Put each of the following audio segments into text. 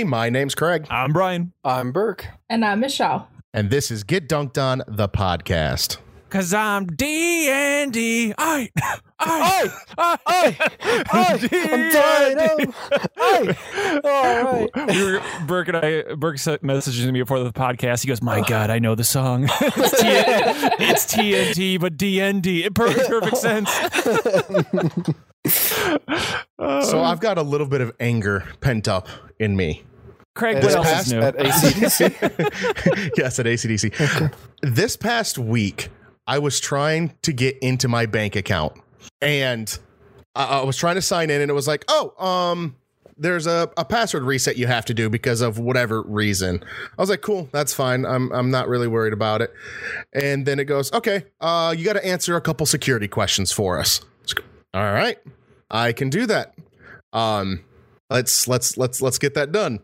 everybody. My name's Craig, I'm Brian. I'm Burke. And I'm Michelle. and this is Get Dunked On, the podcast. Cause I'm D and D. I, I, Hey, I'm dying. Oh, hey. All right. we were, Burke and I, Burke sent messages to me before the podcast. He goes, "My God, I know the song. it's, T- it's TNT, but DND. It perfect, perfect sense." So I've got a little bit of anger pent up in me. Craig, At what else is new? At ACDC. yes, at ACDC. This past week, I was trying to get into my bank account and I, I was trying to sign in, and it was like, oh, um, there's a, a password reset you have to do because of whatever reason. I was like, cool, that's fine. I'm I'm not really worried about it. And then it goes, okay, uh, you got to answer a couple security questions for us. All right, I can do that. Um, let's let's let's let's get that done.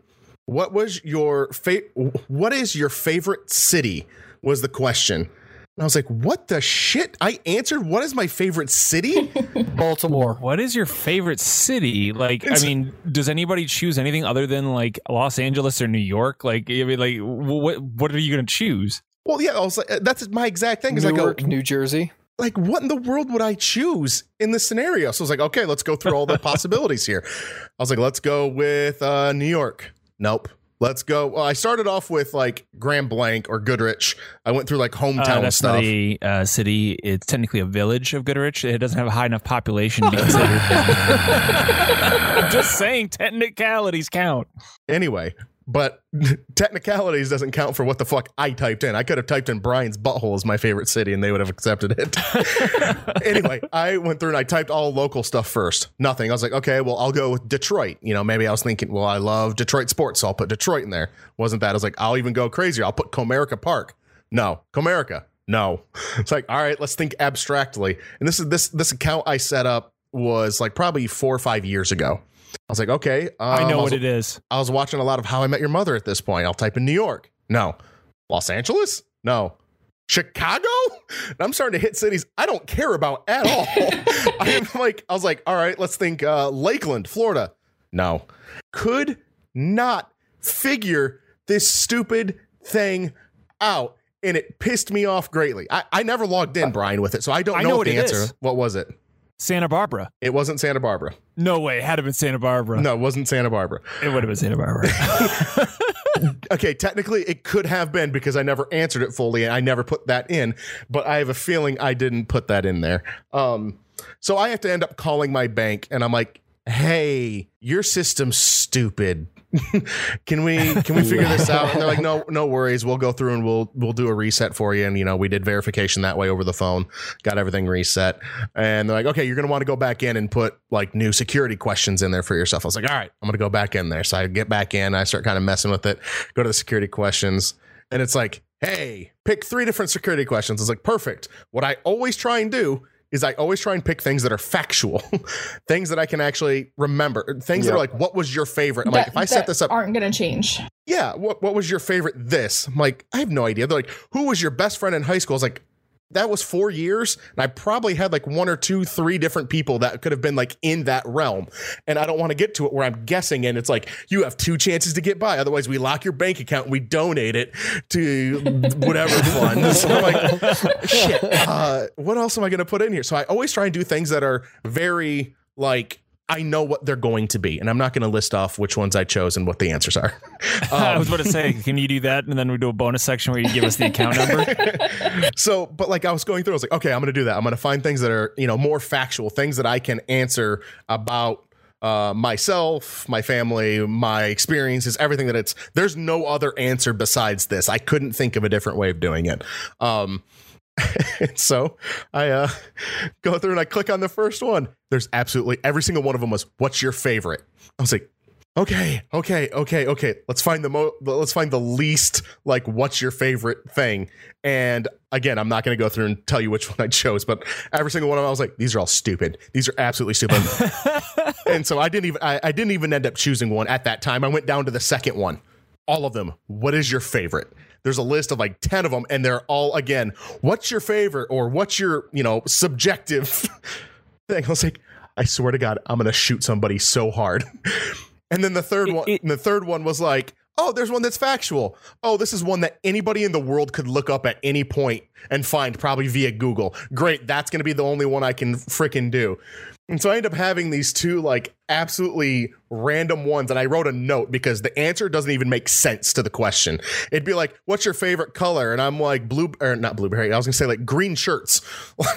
What was your fa- What is your favorite city? Was the question. And I was like, what the shit? I answered, what is my favorite city? Baltimore. What is your favorite city? Like, It's- I mean, does anybody choose anything other than like Los Angeles or New York? Like, I mean, like, what what are you going to choose? well, yeah, I was like, that's my exact thing. Is like, Newark, New Jersey. like, what in the world would I choose in this scenario? So I was like, okay, let's go through all the possibilities here. I was like, let's go with uh, New York. Nope. Let's go. Well, I started off with like Grand Blanc or Goodrich. I went through like hometown Uh, that's stuff. not a uh, city. It's technically a village of Goodrich. It doesn't have a high enough population to be considered. I'm just saying technicalities count. anyway, but technicalities doesn't count for what the fuck I typed in. I could have typed in Brian's butthole as my favorite city and they would have accepted it. anyway, I went through and I typed all local stuff first. Nothing. I was like, okay, well, I'll go with Detroit. You know, maybe I was thinking, well, I love Detroit sports, so I'll put Detroit in there. Wasn't that? I was like, I'll even go crazier. I'll put Comerica Park. No, Comerica. No. It's like, all right, let's think abstractly. And this is this this account I set up was like probably four or five years ago. I was like, okay, I um, know was- what it is. I was watching a lot of How I Met Your Mother at this point. I'll type in New York. No. Los Angeles? No. Chicago? And I'm starting to hit cities I don't care about at all. I am like, I was like, all right, let's think uh, Lakeland, Florida. No. Could not figure this stupid thing out. And it pissed me off greatly. I, I never logged in, Brian, with it, so I don't I know, know what what the answer. is. What was it? Santa Barbara. It wasn't Santa Barbara. No way. It had to have been Santa Barbara. No, it wasn't Santa Barbara. It would have been Santa Barbara. okay, technically it could have been because I never answered it fully and I never put that in, but I have a feeling I didn't put that in there. Um, so I have to end up calling my bank and I'm like, "Hey, your system's stupid. can we can we figure this out?" And they're like, "No, no worries. We'll go through and we'll we'll do a reset for you." And you know, we did verification that way over the phone, got everything reset. And they're like, "Okay, you're to want to go back in and put like new security questions in there for yourself." I was like, "All right, I'm to go back in there." So I get back in, I start kind of messing with it, go to the security questions, and it's like, "Hey, pick three different security questions." It's like, "Perfect." What I always try and do is I always try and pick things that are factual, things that I can actually remember, things that are like, "What was your favorite?" I'm like, if I set this up, aren't going to change. yeah, what what was your favorite this? I'm like, I have no idea. They're like, who was your best friend in high school? I was like, that was four years, and I probably had like one or two, three different people that could have been like in that realm. And I don't want to get to it where I'm guessing, and it's like you have two chances to get by. Otherwise, we lock your bank account and we donate it to whatever fund. So I'm like, shit. Uh, what else am I going to put in here? So I always try and do things that are very like. I know what they're going to be, and I'm not going to list off which ones I chose and what the answers are. I Um, was about to say, can you do that? And then we do a bonus section where you give us the account number. so but like i was going through i was like okay i'm gonna do that i'm gonna find things that are you know more factual things that i can answer about uh, myself my family my experiences everything that it's there's no other answer besides this i couldn't think of a different way of doing it um so i uh go through and i click on the first one. There's absolutely every single one of them was what's your favorite? I was like okay okay okay okay. Let's find the mo let's find the least like what's your favorite thing. And again i'm not going to go through and tell you which one i chose but every single one of them i was like these are all stupid. These are absolutely stupid. And so i didn't even I, I didn't even end up choosing one at that time. I went down to the second one. All of them. What is your favorite there's a list of like 10 of them and they're all again what's your favorite? or what's your you know subjective thing? I was like i swear to god i'm gonna shoot somebody so hard. And then the third It- one, it- the third one was like, oh, there's one that's factual. Oh, this is one that anybody in the world could look up at any point and find, probably via Google. Great, that's going to be the only one I can freaking do. And so I end up having these two like absolutely random ones, and I wrote a note because the answer doesn't even make sense to the question. It'd be like, "What's your favorite color?" And I'm like, "Blue or not blueberry." I was gonna say like green shirts.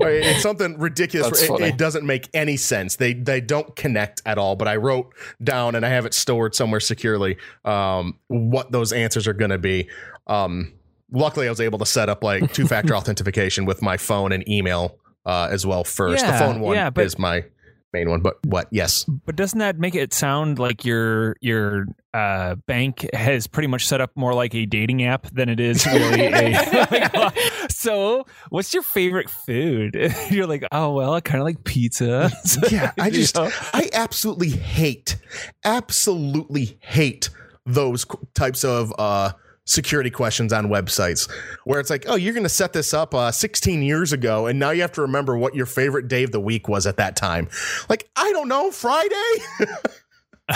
Like, it's something ridiculous. It, it doesn't make any sense. They they don't connect at all. But I wrote down and I have it stored somewhere securely. Um, what those answers are gonna be. Um, luckily, I was able to set up like two factor authentication with my phone and email uh, as well first. the phone one yeah, but- is my main one. But what? Yes. But doesn't that make it sound like your your uh, bank has pretty much set up more like a dating app than it is really a? like, so, what's your favorite food? You're like, oh well, I kind of like pizza. Yeah, I You just know? I absolutely hate, absolutely hate those qu- types of uh security questions on websites where it's like, oh, you're going to set this up uh 16 years ago and now you have to remember what your favorite day of the week was at that time. Like, I don't know, Friday?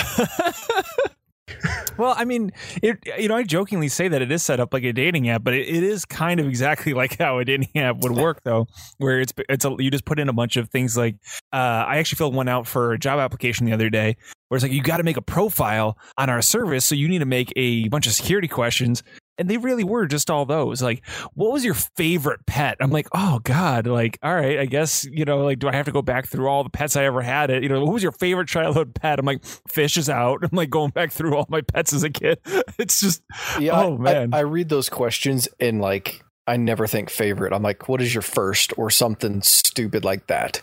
Well, I mean, it, you know, I jokingly say that it is set up like a dating app, but it, it is kind of exactly like how a dating app would work, though, where it's it's a, you just put in a bunch of things like uh, I actually filled one out for a job application the other day, where it's like you got to make a profile on our service, so you need to make a bunch of security questions. And they really were just all those. Like, what was your favorite pet? I'm like, oh God, like, all right, I guess, you know, like, do I have to go back through all the pets I ever had? It, You know, what was your favorite childhood pet? I'm like, fish is out. I'm like going back through all my pets as a kid. It's just, Yeah, Oh, I- man. I, I read those questions and like I never think favorite. I'm like, what is your first or something stupid like that?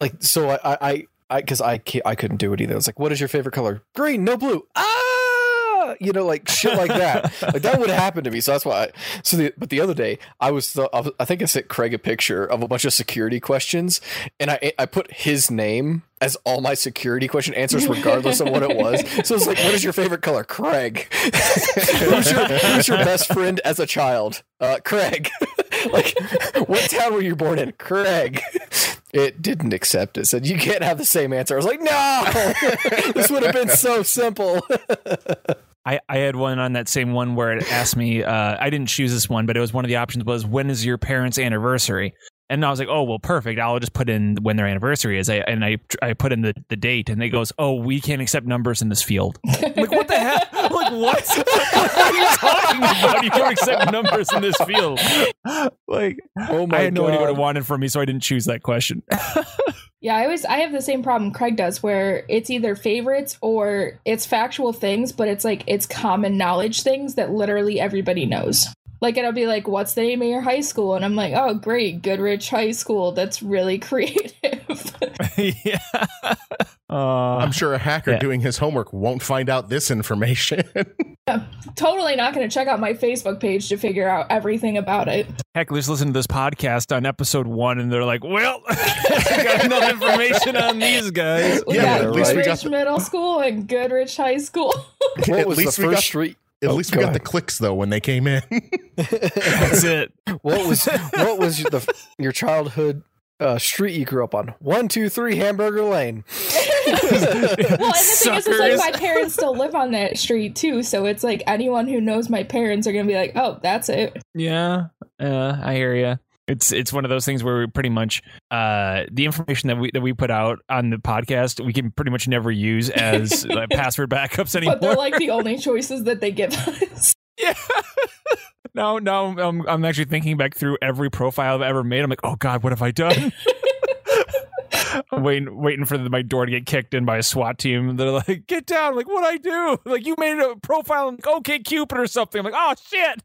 Like so, I I I because I, can't, I couldn't do it either. It's like, what is your favorite color? Green, no blue. Ah, you know, like shit like that. like that would happen to me. So that's why. I, so the but the other day I was the, I I think I sent Craig a picture of a bunch of security questions, and I I put his name as all my security question answers, regardless of what it was. So it's like, what is your favorite color? Craig. who's, your, who's your best friend as a child? Uh, Craig. like, what town were you born in? Craig. It didn't accept it. Said you can't have the same answer. I was like, no, this would have been so simple. I, I had one on that same one where it asked me, uh, I didn't choose this one, but it was one of the options was, when is your parents' anniversary? And I was like, oh, well, perfect. I'll just put in when their anniversary is. I, and I I put in the, the date, and it goes, oh, we can't accept numbers in this field. I'm like, what the? I'm like, what? what don't accept numbers in this field. Like, Oh my I had no idea what it wanted from me, so I didn't choose that question. Yeah, I always I have the same problem Craig does where it's either favorites or it's factual things, but it's like it's common knowledge things that literally everybody knows. Like it'll be like, "What's the name of your high school?" And I'm like, "Oh, great, Goodrich High School. That's really creative." yeah. Uh, I'm sure a hacker yeah. doing his homework won't find out this information. totally not going to check out my Facebook page to figure out everything about it. Heck, just listen to this podcast on episode one, and they're like, "Well, I got enough information on these guys." We Yeah, got at least we Goodrich got the- Middle School and Goodrich High School. What At was least the first got- street? At Oh, least we go got the clicks though when they came in. That's it. What was what was the your childhood uh, street you grew up on? One, two, three, Hamburger Lane. well, and the thing is, is like my parents still live on that street too, so it's like anyone who knows my parents are gonna be like, "Oh, that's it." Yeah, uh, I hear you. It's it's one of those things where we pretty much uh, the information that we that we put out on the podcast we can pretty much never use as uh, password backups anymore. But they're like the only choices that they give us. yeah. now now I'm I'm actually thinking back through every profile I've ever made. I'm like, oh god, what have I done? I'm waiting waiting for the, my door to get kicked in by a SWAT team. They're like, get down. I'm like, what I do? Like you made a profile on OK Cupid or something. I'm like, oh shit.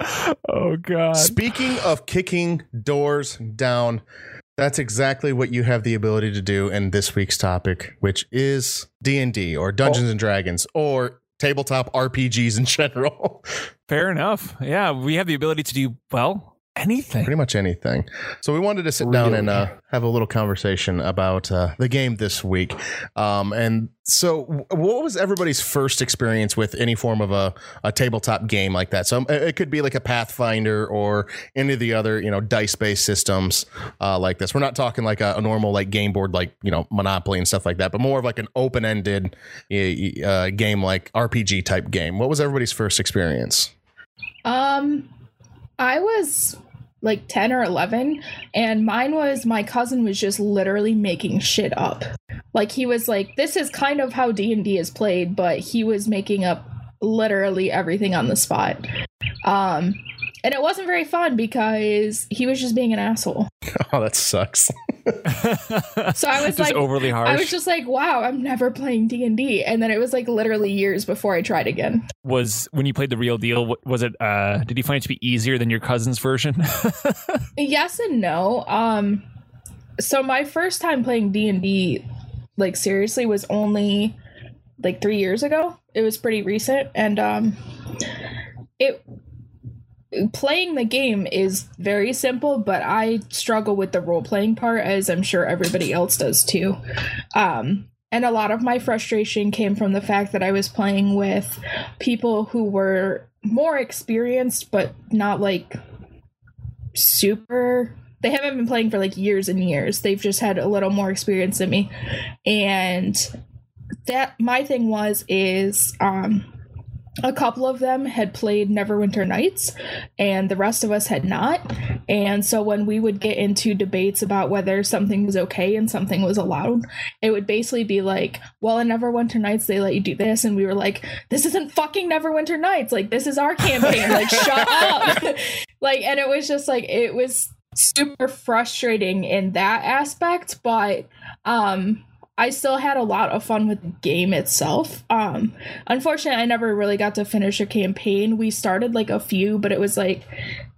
oh god. Speaking of kicking doors down, that's exactly what you have the ability to do in this week's topic, which is D&D or Dungeons oh. and Dragons or tabletop RPGs in general. Fair enough. Yeah, we have the ability to do well anything. Pretty much anything. So we wanted to sit down and uh, have a little conversation about uh, the game this week. Um, and so, what was everybody's first experience with any form of a, a tabletop game like that? So it it could be like a Pathfinder or any of the other you know dice based systems uh, like this. We're not talking like a, a normal like game board like you know Monopoly and stuff like that, but more of like an open ended uh, game like RPG type game. What was everybody's first experience? Um, I was like 10 or 11 and mine was my cousin was just literally making shit up. Like he was like this is kind of how d&d is played but he was making up literally everything on the spot. Um and it wasn't very fun because he was just being an asshole Oh, that sucks. so i was just like overly harsh. i was just like wow i'm never playing d&d and then it was like literally years before i tried again was when you played the real deal. wa- Was it? uh Did you find it to be easier than your cousin's version? yes and no um so my first time playing d&d like seriously was only like three years ago it was pretty recent and um it playing the game is very simple but i struggle with the role playing part as i'm sure everybody else does too. Um and a lot of my frustration came from the fact that i was playing with people who were more experienced but not like super they haven't been playing for like years and years. They've just had a little more experience than me. And that my thing was is um a couple of them had played Neverwinter Nights and the rest of us had not. And so when we would get into debates about whether something was okay and something was allowed, it would basically be like, well, in Neverwinter Nights they let you do this and we were like, this isn't fucking Neverwinter Nights. Like this is our campaign. Like shut up. like and it was just like it was super frustrating in that aspect, but um I still had a lot of fun with the game itself. Um, unfortunately, I never really got to finish a campaign. We started like a few, but it was like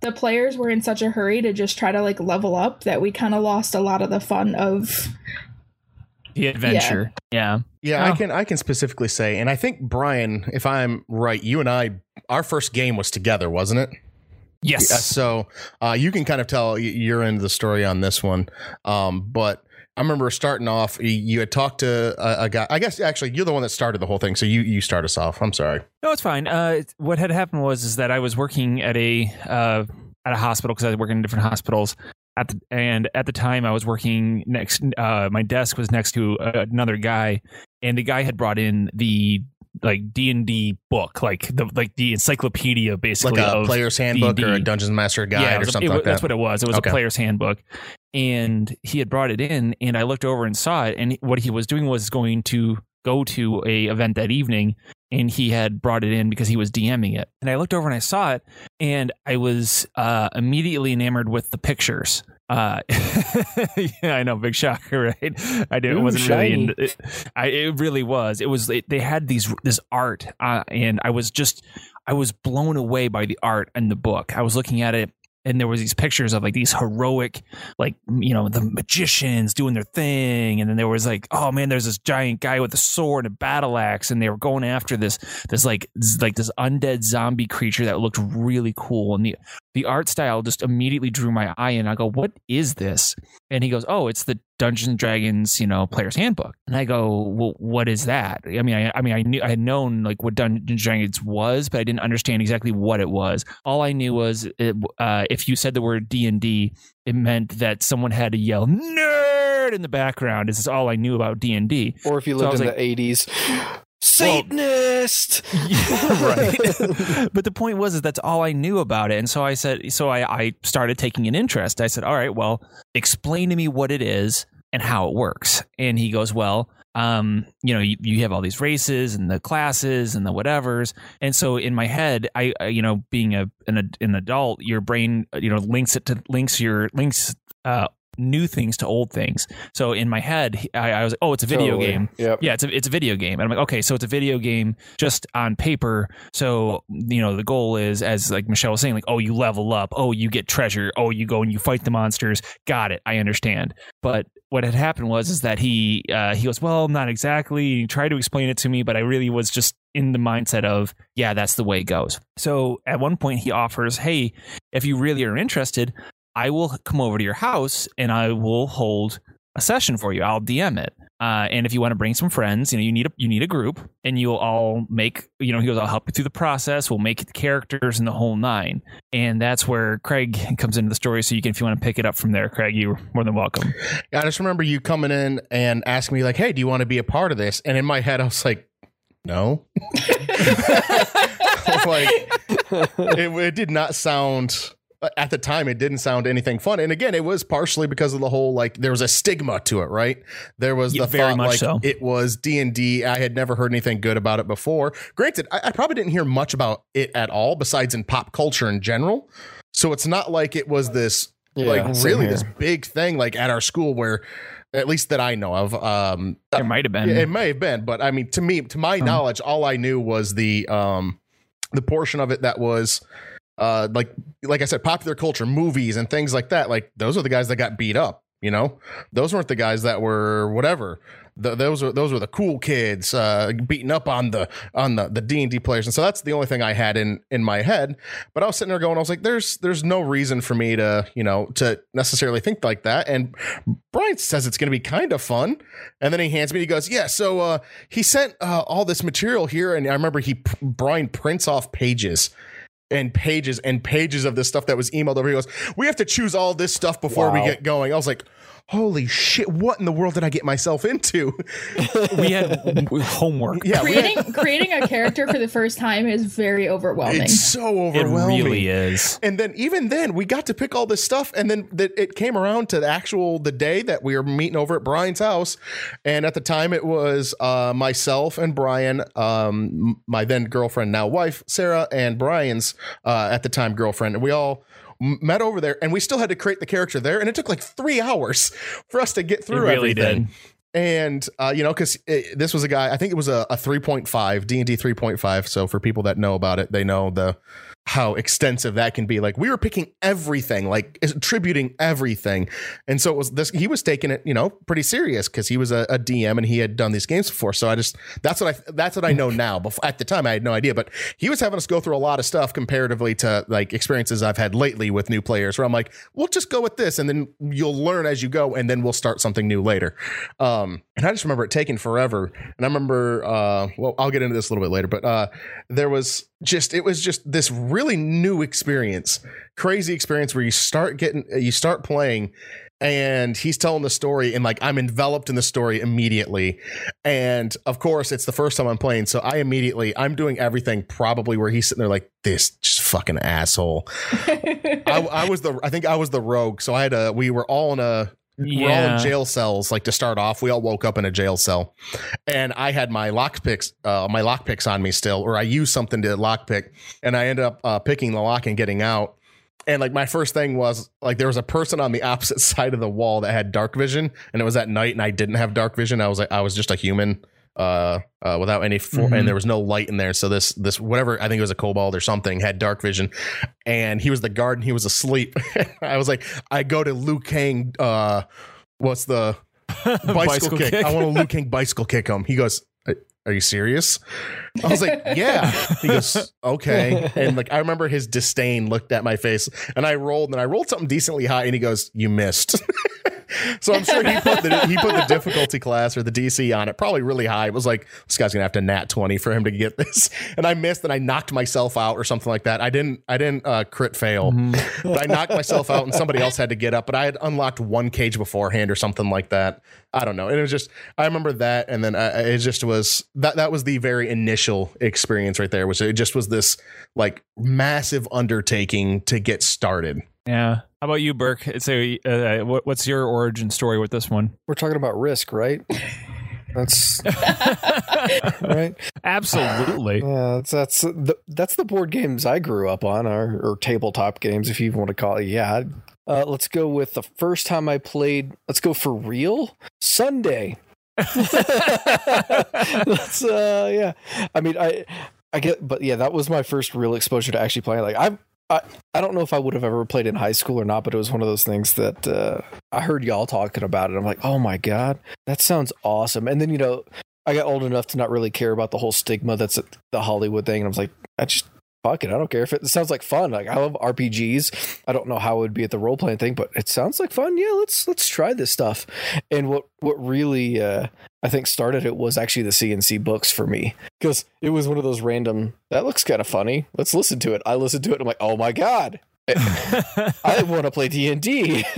the players were in such a hurry to just try to like level up that we kind of lost a lot of the fun of. the adventure. Yeah. Yeah, I Oh. can I can specifically say, and I think Brian, if I'm right, you and I, our first game was together, wasn't it? Yes. Yeah, so uh, you can kind of tell y- you're into the story on this one. Um, but I remember starting off, you had talked to a, a guy. I guess actually you're the one that started the whole thing. So you you start us off. I'm sorry. No, it's fine. Uh, what had happened was is that I was working at a uh, at a hospital because I was working in different hospitals. At the, and at the time, I was working next. Uh, my desk was next to uh, another guy, and the guy had brought in the like D and D book, like the like the encyclopedia, Like basically a of player's handbook or a D&D. Dungeons Master guide it or a- something it like That's what it was. It was Okay. a player's handbook, and he had brought it in, and I looked over and saw it, and what he was doing was going to go to a event that evening, and he had brought it in because he was DMing it, and I looked over and I saw it, and I was uh, immediately enamored with the pictures. Uh, yeah, I know, big shocker, right? I did. It Ooh, wasn't shiny. really. In, it, I, it really was. It was. It, they had these this art, uh, and I was just I was blown away by the art and the book. I was looking at it and there was these pictures of like these heroic like you know the magicians doing their thing and then there was like oh man there's this giant guy with a sword and a battle axe and they were going after this this like z- like this undead zombie creature that looked really cool and the the art style just immediately drew my eye and I go what is this and he goes oh it's the Dungeons and Dragons, you know, player's handbook. And I go, well, what is that? I mean, I, I mean, I knew I had known like what Dungeons and Dragons was, but I didn't understand exactly what it was. All I knew was it, uh, if you said the word D and D, it meant that someone had to yell "nerd" in the background. This is all I knew about D and D. Or if you lived was in like- the 80s, Satanist! right. but the point was is that's all I knew about it. And so I said so I, I started taking an interest. I said, All right, well, explain to me what it is and how it works. And he goes, Well, um, you know, you, you have all these races and the classes and the whatevers. And so in my head, I, I you know, being a an, an adult, your brain, you know, links it to links your links uh new things to old things. So in my head, I, I was like, oh, it's a video Totally. game. Yep. Yeah, it's a it's a video game, and I'm like, okay, so it's a video game just on paper. So you know, the goal is, as like Michelle was saying, like, oh, you level up, oh, you get treasure, oh, you go and you fight the monsters. Got it, I understand. But what had happened was is that he uh, he goes, well, not exactly. He tried to explain it to me, but I really was just in the mindset of, yeah, that's the way it goes. So at one point, he offers, hey, if you really are interested, I will come over to your house and I will hold a session for you. I'll DM it. Uh, and if you want to bring some friends, you know, you need a you need a group, and you'll all make. You know, he goes, "I'll help you through the process. We'll make the characters and the whole nine." And that's where Craig comes into the story. So you can, if you want to pick it up from there, Craig, you're more than welcome. Yeah, I just remember you coming in and asking me like, "Hey, do you want to be a part of this?" And in my head, I was like, "No." like it, it did not sound at the time it didn't sound anything fun. And again it was partially because of the whole like there was a stigma to it right? There was Yeah, the very thought much like so. it was d&d i had never heard anything good about it before. Granted I, I probably didn't hear much about it at all besides in pop culture in general. So it's not like it was this like really here. this big thing like at our school where at least that i know of um There might have been. it may have been, but I mean, to me, to my Um, knowledge, all I knew was the um the portion of it that was uh like like I said, popular culture, movies and things like that. Like those are the guys that got beat up. You know, those weren't the guys that were whatever. Th those were those were the cool kids uh, beating up on the on the the D and D players, and so that's the only thing I had in in my head. But I was sitting there going, I was like, "There's there's no reason for me to you know to necessarily think like that." And Brian says it's going to be kind of fun, and then he hands me, he goes, "Yeah." So uh, he sent uh, all this material here, and I remember he Brian prints off pages and pages and pages of this stuff that was emailed over. He goes, "We have to choose all this stuff before we get going." I was like, "Holy shit! What in the world did I get myself into?" we had homework. yeah, we had- creating creating a character for the first time is very overwhelming. it's so overwhelming. It overwhelming. really is. And then even then, we got to pick all this stuff, and then that it came around to the actual the day that we were meeting over at Brian's house, and at the time it was uh, myself and Brian, um, my then girlfriend, now wife Sarah, and Brian's uh, at the time girlfriend, and we all m- met over there, and we still had to create the character there, and it took like three hours for us to get It through really everything did. and uh, you know because this was a guy i think it was a, a 3.5 d&d 3.5 so for people that know about it they know the how extensive that can be. Like we were picking everything like attributing everything. And so it was this he was taking it you know pretty serious because he was a, a dm and he had done these games before. So i just that's what i that's what i know now. Before at the time i had no idea but he was having us go through a lot of stuff comparatively to like experiences i've had lately with new players where i'm like we'll just go with this and then you'll learn as you go and then we'll start something new later. Um and i just remember it taking forever. And i remember uh well i'll get into this a little bit later but uh there was just it was just this really new experience crazy experience where you start getting you start playing and he's telling the story and like i'm enveloped in the story immediately. And of course it's the first time i'm playing so i immediately i'm doing everything probably where he's sitting there like this just fucking asshole. I, I was the i think i was the rogue so i had a we were all in a we're all in jail cells. Like to start off, we all woke up in a jail cell, and I had my lock picks, uh, my lock picks on me still, or I used something to lock pick, and I ended up uh, picking the lock and getting out. And like my first thing was like there was a person on the opposite side of the wall that had dark vision, and it was at night, and I didn't have dark vision. I was like I was just a human, uh, uh without any, for- Mhm. and there was no light in there. So this this whatever I think it was a kobold or something had dark vision, and he was the guard and he was asleep. I was like, I go to Liu Kang. Uh, what's the bicycle, kick. I want to Liu Kang bicycle kick him. He goes, "Are- Are you serious? I was like, Yeah. He goes, Okay. And like, I remember his disdain looked at my face, and I rolled, and I rolled something decently high, and he goes, You missed. so I'm sure he put the he put the difficulty class or the DC on it probably really high. It was like this guy's gonna have to nat twenty for him to get this, and I missed, and I knocked myself out or something like that. I didn't I didn't uh, crit fail, but I knocked myself out, and somebody else had to get up. But I had unlocked one cage beforehand or something like that. I don't know. And it was just I remember that, and then I, I- it just was that that was the very initial experience right there. Was it just was this like massive undertaking to get started. Yeah. How about you, Burke? It's a uh, what, what's your origin story with this one? We're talking about risk, right? That's right. Absolutely. Yeah, that's that's the that's the board games I grew up on, or, or tabletop games, if you want to call it. Yeah. Uh, let's go with the first time I played. Let's go for real Sunday. That's uh yeah. I mean I I get but yeah, that was my first real exposure to actually playing. Like I've I, I don't know if I would have ever played in high school or not, but it was one of those things that uh, I heard y'all talking about it. I'm like, oh my god, that sounds awesome. And then you know, I got old enough to not really care about the whole stigma that's the Hollywood thing, and I was like, I just fuck it. I don't care if it, sounds like fun. Like I love RPGs. I don't know how it would be at the role playing thing, but it sounds like fun. Yeah, let's let's try this stuff. And what what really uh, I think started it was actually the CNC books for me because it was one of those random. That looks kind of funny. Let's listen to it. I listened to it. I'm like, oh my god, I want to play D and D.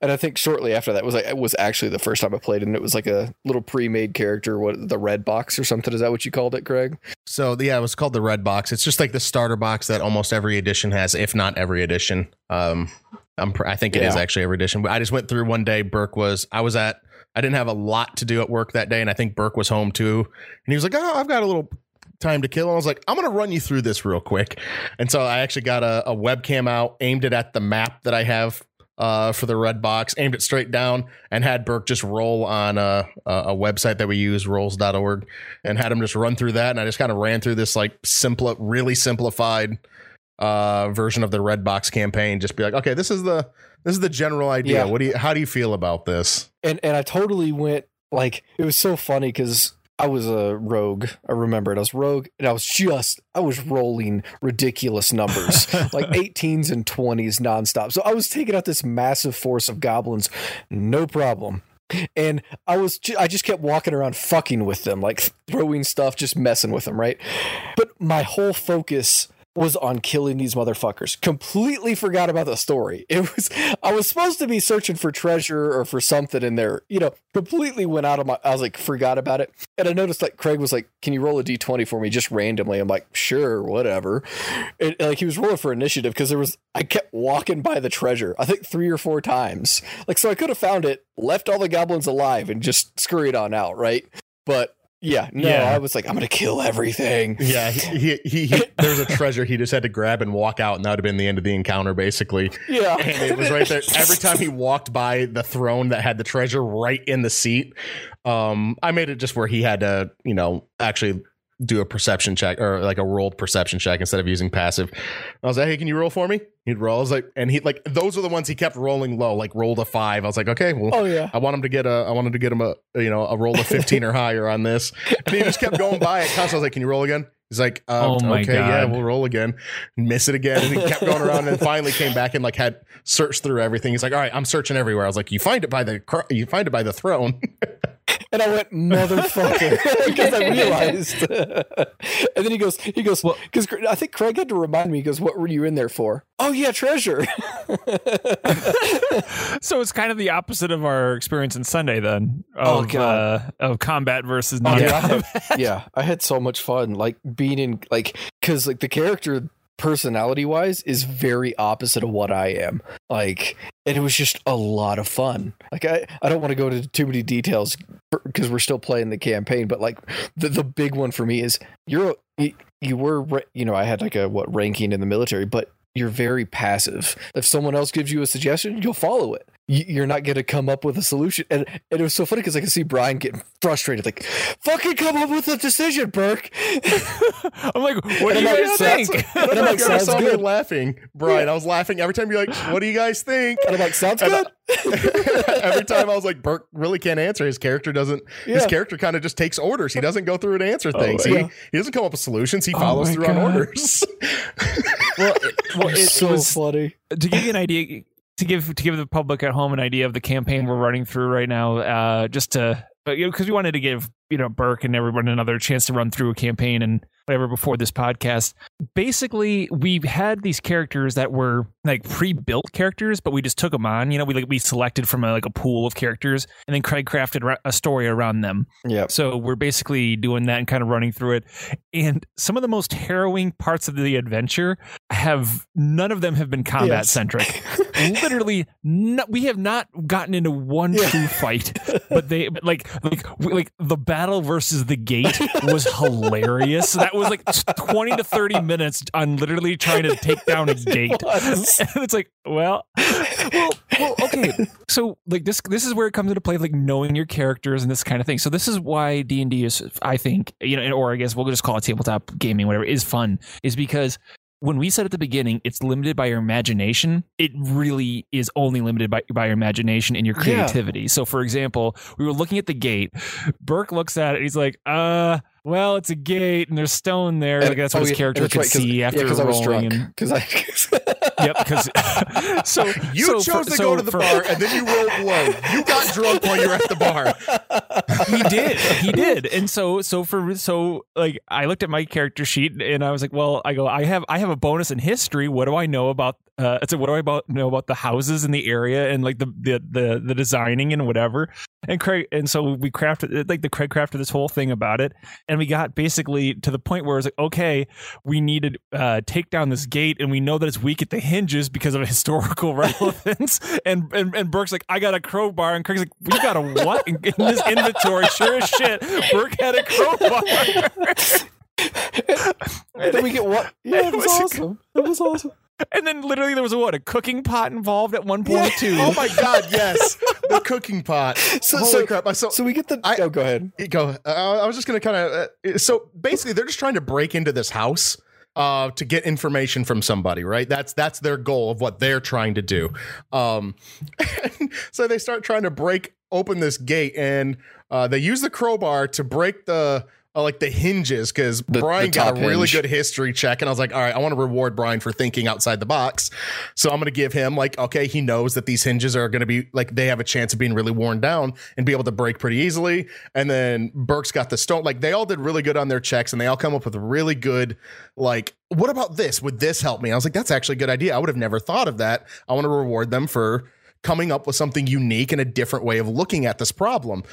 And I think shortly after that was like it was actually the first time I played, and it was like a little pre-made character, what the red box or something. Is that what you called it, Craig? So yeah, it was called the red box. It's just like the starter box that almost every edition has, if not every edition. Um, I'm pr- I think it is Yeah. actually every edition. But I just went through one day. Burke was I was at I didn't have a lot to do at work that day, and I think Burke was home too. And he was like, "Oh, I've got a little." Time to kill. And I was like, I'm gonna run you through this real quick. And so I actually got a, a webcam out, aimed it at the map that I have uh, for the red box, aimed it straight down, and had Burke just roll on a, a, a website that we use, rolls.org, and had him just run through that. And I just kind of ran through this like simple, really simplified uh, version of the red box campaign. Just be like, okay, this is the this is the general idea. Yeah. What do you? How do you feel about this? and and I totally went like it was so funny because I was a rogue. I remember it. I was rogue, and I was just I was rolling ridiculous numbers, like 18s and 20s nonstop. So I was taking out this massive force of goblins, no problem. And I was I just kept walking around fucking with them, like throwing stuff, just messing with them, right? But my whole focus was on killing these motherfuckers. Completely forgot about the story. It was I was supposed to be searching for treasure or for something in there. You know, completely went out of my I was like forgot about it. And I noticed like Craig was like, "Can you roll a d20 for me just randomly?" I'm like, "Sure, whatever." Like he was rolling for initiative because there was I kept walking by the treasure. I think 3 or 4 times. Like so I could have found it, left all the goblins alive and just scurried on out, right? But yeah, no, Yeah. I was like, I'm gonna kill everything. Yeah, he, he, he, he there's a treasure he just had to grab and walk out, and that would have been the end of the encounter, basically. Yeah, And it was right there. Every time he walked by the throne that had the treasure right in the seat, um, I made it just where he had to, you know, actually do a perception check or like a rolled perception check instead of using passive. I was like, "Hey, can you roll for me?" He'd roll. I was like, and he like those are the ones he kept rolling low, like rolled a five. I was like, "Okay, well." Oh yeah. I want him to get a. I wanted to get him a, you know, a roll of fifteen or higher on this, and he just kept going by it. Constantly, I was like, "Can you roll again?" He's like, uh, Oh my "Okay, yeah, we'll roll again." Miss it again, and he kept going around, and finally came back and like had searched through everything. He's like, "All right, I'm searching everywhere." I was like, "You find it by the, cr- you find it by the throne." And I went, motherfucker, because I realized. and then he goes, he goes, because I think Craig had to remind me. He goes, "What were you in there for?" Oh yeah, treasure. so it's kind of the opposite of our experience in Sunday then. Oh, Of, God. uh, of combat versus Oh, non yeah, I combat. had, yeah, I had so much fun, like being in, like, because like the character personality wise is very opposite of what I am. Like, and it was just a lot of fun. Like, I I don't want to go into too many details because we're still playing the campaign, but like the the big one for me is you're you, you were you know I had like a what ranking in the military, but you're very passive. If someone else gives you a suggestion, you'll follow it. You- You're not going to come up with a solution. And, and it was so funny because I could see Brian getting frustrated, like, fucking come up with a decision, Burke. I'm like, what do you I'm guys think? And I'm like, sounds saw me good. laughing, Brian. I was laughing every time. You're like, "What do you guys think?" And I'm like, sounds And good. Every time I was like, Burke really can't answer. His character doesn't. His character kind of just takes orders. He doesn't go through and answer Oh, things. yeah. He, he doesn't come up with solutions. He Oh follows my through on orders. well, it, well, it, so it was funny. to give you an idea to give to give the public at home an idea of the campaign we're running through right now uh just to but you know because we wanted to give you know burke and everyone another chance to run through a campaign and whatever before this podcast basically we had these characters that were like pre-built characters but we just took them on you know we like we selected from a, like a pool of characters and then craig crafted a story around them Yeah. so we're basically doing that and kind of running through it. And some of the most harrowing parts of the adventure have none of them have been combat Yes. Literally, no, we have not gotten into one Yeah. true fight. But they but like like like the battle versus the gate was hilarious. That was like twenty to thirty minutes on literally trying to take down a gate. It. And it's like, well, well, well, okay. So like this, this is where it comes into play, like knowing your characters and this kind of thing. So this is why D and D is, I think, you know, or I guess we'll just call it tabletop gaming, whatever, is fun, is because when we said at the beginning it's limited by your imagination, it really is only limited by, by your imagination and your Yeah. creativity. So for example, we were looking at the gate. Burke looks at it. He's like, uh. Well, it's a gate and there's stone there. Like that's what Oh, his character that's could right, 'cause- see after yeah, because I was drunk. Because I. yep. Because so You so chose for- to so go to the for- bar and then you rolled low. You got drunk while you were at the bar. he did he did and so so for so like i looked at my character sheet and i was like well i go i have i have a bonus in history what do i know about uh i said what do i about know about the houses in the area and like the the the, the designing and whatever and craig and so we crafted like the craig crafted this whole thing about it and we got basically to the point where it's like okay we need to uh take down this gate and we know that it's weak at the hinges because of historical relevance and and, and burke's like i got a crowbar and craig's like we got a what in, in this inventory sure as shit burke had a crowbar and then we get what? Yeah, It was was awesome. It was awesome. And then literally there was a what a cooking pot involved at one point too Oh my god, yes, the cooking pot. So- Holy so- crap! So, So we get the. I- oh, go ahead. go. Uh, I was just gonna kind of. Uh, so basically, they're just trying to break into this house uh, to get information from somebody, right? That's that's their goal of what they're trying to do. Um, so they start trying to break open this gate, and uh, they use the crowbar to break the. Uh, like the hinges because Brian the got a really hinge. good history check, and I was like, all right, I want to reward Brian for thinking outside the box. So I'm going to give him like, okay, he knows that these hinges are going to be like they have a chance of being really worn down and be able to break pretty easily. And then Burke's got the stone. Like they all did really good on their checks, and they all come up with really good like, what about this? Would this help me? I was like, that's actually a good idea. I would have never thought of that. I want to reward them for coming up with something unique and a different way of looking at this problem.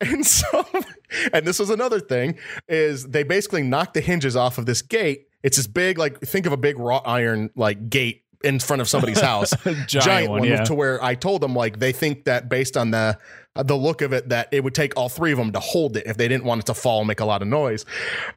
And so, and this was another thing is they basically knocked the hinges off of this gate. It's this big, like think of a big wrought iron like gate in front of somebody's house, Giant one, yeah. to where I told them like they think that based on the uh, the look of it that it would take all three of them to hold it if they didn't want it to fall and make a lot of noise.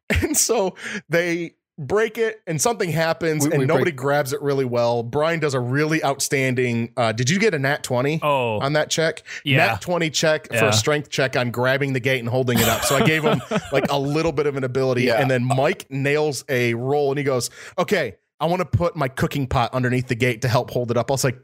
And so they break it and something happens We- and we nobody break- grabs it really well. Brian does a really outstanding uh did you get a nat 20? oh on that check. Yeah. Nat 20 check for a strength check on grabbing the gate and holding it up. So I gave him like a little bit of an ability. Yeah. And then Mike nails a roll and he goes, Okay, I want to put my cooking pot underneath the gate to help hold it up. I was like,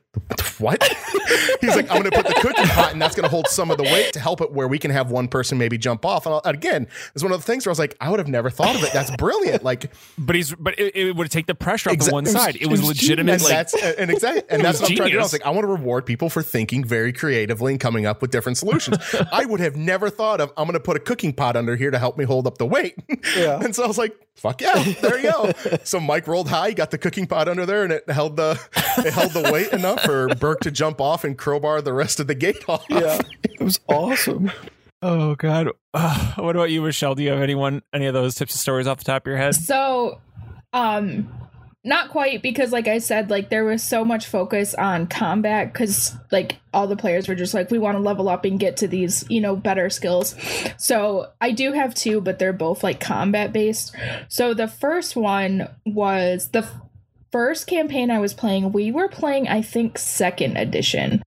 What? He's like, I'm going to put the cooking pot and that's going to hold some of the weight to help it where we can have one person maybe jump off. And I'll- again, it's one of the things where I was like, I would have never thought of it. That's brilliant. Like, but he's but it, it would take the pressure off Exa- the one it was- side it was it was legitimate and like that's and exactly and that's was what I'm trying to do. I was like, I want to reward people for thinking very creatively and coming up with different solutions. I would have never thought of I'm going to put a cooking pot under here to help me hold up the weight. Yeah. and so I was like, fuck yeah, there you go. so Mike rolled high, got the cooking pot under there, and it held the it held the weight enough for Burke to jump off and crowbar the rest of the gate off. Yeah, it was awesome. oh god uh, what about you michelle do you have anyone any of those tips and stories off the top of your head So, um, not quite because, like I said, like there was so much focus on combat because, like, all the players were just like, we want to level up and get to these, you know, better skills. So, I do have two, but they're both like combat based. So, the first one was the f- first campaign I was playing. We were playing, I think, second edition.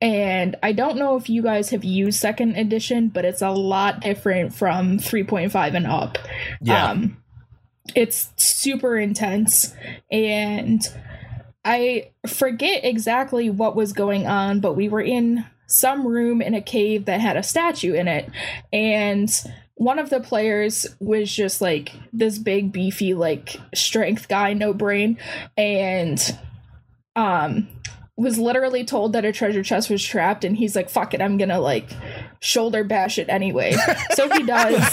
And I don't know if you guys have used second edition, but it's a lot different from 3.5 and up. Yeah. Um, it's super intense and I forget exactly what was going on, but we were in some room in a cave that had a statue in it and one of the players was just like this big beefy like strength guy no brain and um was literally told that a treasure chest was trapped and he's like fuck it i'm gonna like shoulder bash it anyway so he does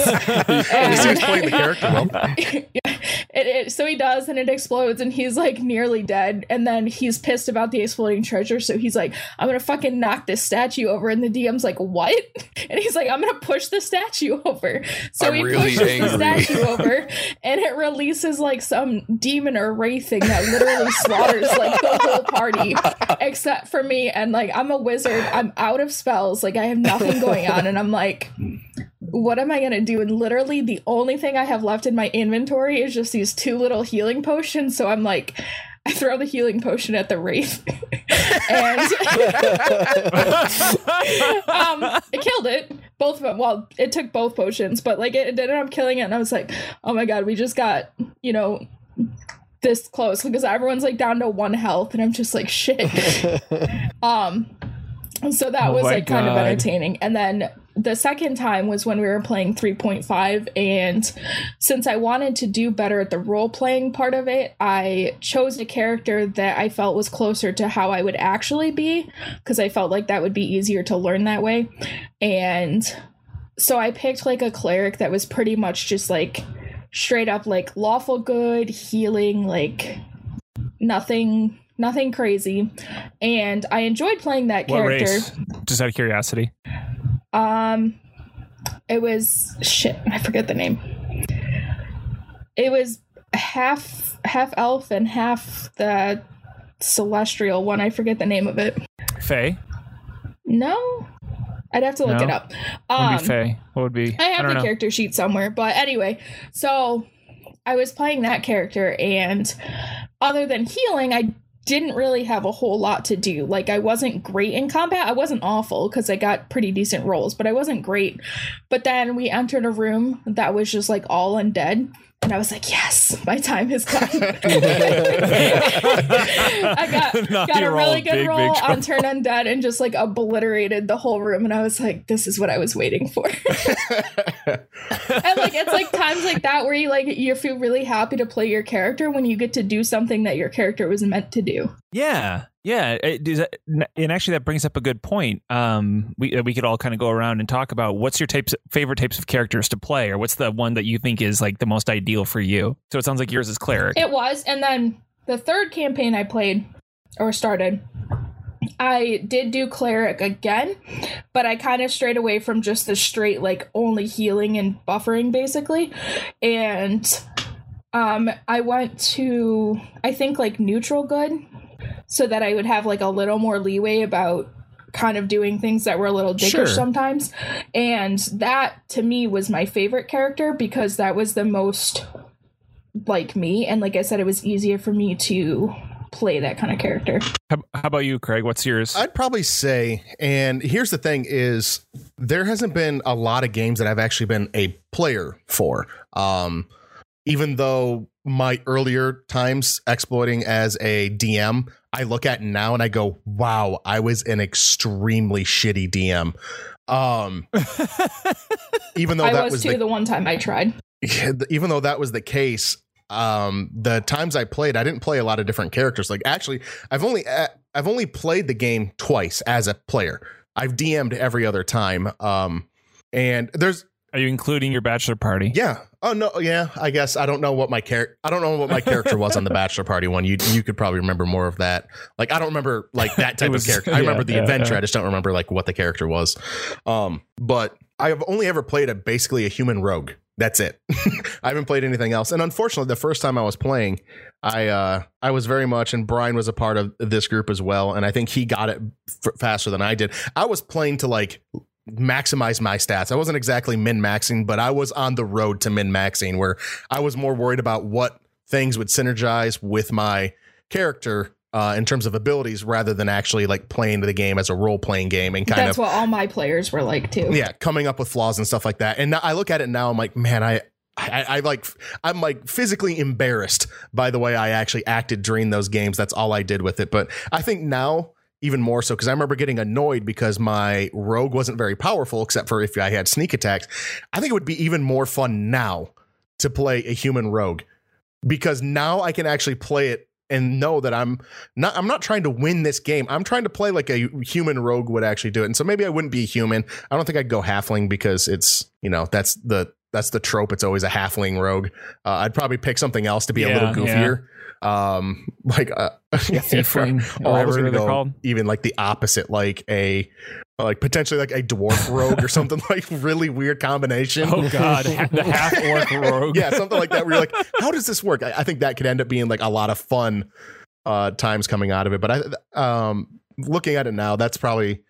He seems playing the character well. it, it, so he does, and it explodes, and he's like nearly dead. And then he's pissed about the exploding treasure, so he's like, "I'm gonna fucking knock this statue over." And the DM's like, "What?" And he's like, "I'm gonna push the statue over." So I'm he really pushes angry. the statue over, and it releases like some demon or wraith thing that literally slaughters like the whole party, except for me. And like, I'm a wizard. I'm out of spells. Like, I have nothing going on, and I'm like what am I gonna do? And literally, the only thing I have left in my inventory is just these two little healing potions. So I'm like, I throw the healing potion at the wraith, and um, it killed it. Both of them. Well, it took both potions, but like it, it ended up killing it. And I was like, oh my god, we just got you know this close because everyone's like down to one health, and I'm just like shit. um, so that Oh was my like kind of entertaining, and then the second time was when we were playing 3.5 and since i wanted to do better at the role playing part of it i chose a character that i felt was closer to how i would actually be because i felt like that would be easier to learn that way and so i picked like a cleric that was pretty much just like straight up like lawful good healing like nothing nothing crazy and i enjoyed playing that What character race? Just out of curiosity. Um, it was shit. I forget the name. It was half half elf and half the celestial one. I forget the name of it. Faye. No, I'd have to look No? it up. Would Um, be Faye? What would be? I have don't the know. character sheet somewhere, but anyway, so I was playing that character, and other than healing, I didn't really have a whole lot to do. Like, I wasn't great in combat. I wasn't awful because I got pretty decent rolls, but I wasn't great. But then we entered a room that was just like all undead. And I was like, yes, my time has come. I got, Now got a really good big, big roll trouble. on turn undead and just like obliterated the whole room. And I was like, this is what I was waiting for. and like it's like times like that where you like you feel really happy to play your character when you get to do something that your character was meant to do. Yeah, yeah. It, that- and actually, that brings up a good point. Um, we we could all kind of go around and talk about what's your types, favorite types of characters to play, or what's the one that you think is like the most ideal for you. So it sounds like yours is cleric. It was, and then the third campaign I played or started, I did do cleric again, but I kind of strayed away from just the straight like only healing and buffering basically, and um, I went to I think like neutral good, so that I would have like a little more leeway about kind of doing things that were a little dickish Sure. sometimes, and that to me was my favorite character because that was the most like me and like i said it was easier for me to play that kind of character How, how about you, Craig? What's yours? I'd probably say, and here's the thing: is there hasn't been a lot of games that I've actually been a player for. Um, even though my earlier times exploiting as a DM, I look at now and I go, "Wow, I was an extremely shitty DM." Um, even though i that was, was too the the one time i tried. Even though that was the case um the times i played i didn't play a lot of different characters. Like actually i've only uh, i've only played the game twice as a player. I've dm'd every other time um and there's Are you including your bachelor party? yeah. Oh no. Yeah i guess. I don't know what my character i don't know what my character was on the bachelor party one. You you could probably remember more of that. Like i don't remember like that type was- of character. I yeah, remember the yeah, adventure. yeah. i just don't remember like what the character was. Um but i have only ever played a basically a human rogue. That's it. I haven't played anything else. And unfortunately the first time i was playing i uh i was very much and brian was a part of this group as well and i think he got it f- faster than i did. I was playing to like maximize my stats. I wasn't exactly min maxing, but I was on the road to min maxing where I was more worried about what things would synergize with my character uh, in terms of abilities rather than actually like playing the game as a role playing game and kind that's of That's what all my players were like too yeah coming up with flaws and stuff like that. And I look at it now, I'm like, man, I. I, I like I'm like physically embarrassed by the way I actually acted during those games. That's all I did with it. But I think now even more so because I remember getting annoyed because my rogue wasn't very powerful except for if I had sneak attacks. I think it would be even more fun now to play a human rogue because now I can actually play it and know that I'm not I'm not trying to win this game. I'm trying to play like a human rogue would actually do it. And so maybe I wouldn't be a human. I don't think I'd go halfling because it's, you know, that's the that's the trope. It's always a halfling rogue. Uh, I'd probably pick something else to be a little goofier. Um, like uh, Tiefling, or or I was whatever gonna they're go called. even like the opposite, like a like potentially like a dwarf rogue or something like really weird combination. Oh God, the half orc rogue. yeah, something like that. Where you're like, how does this work? I, I think that could end up being like a lot of fun uh, times coming out of it. But I, um, looking at it now, that's probably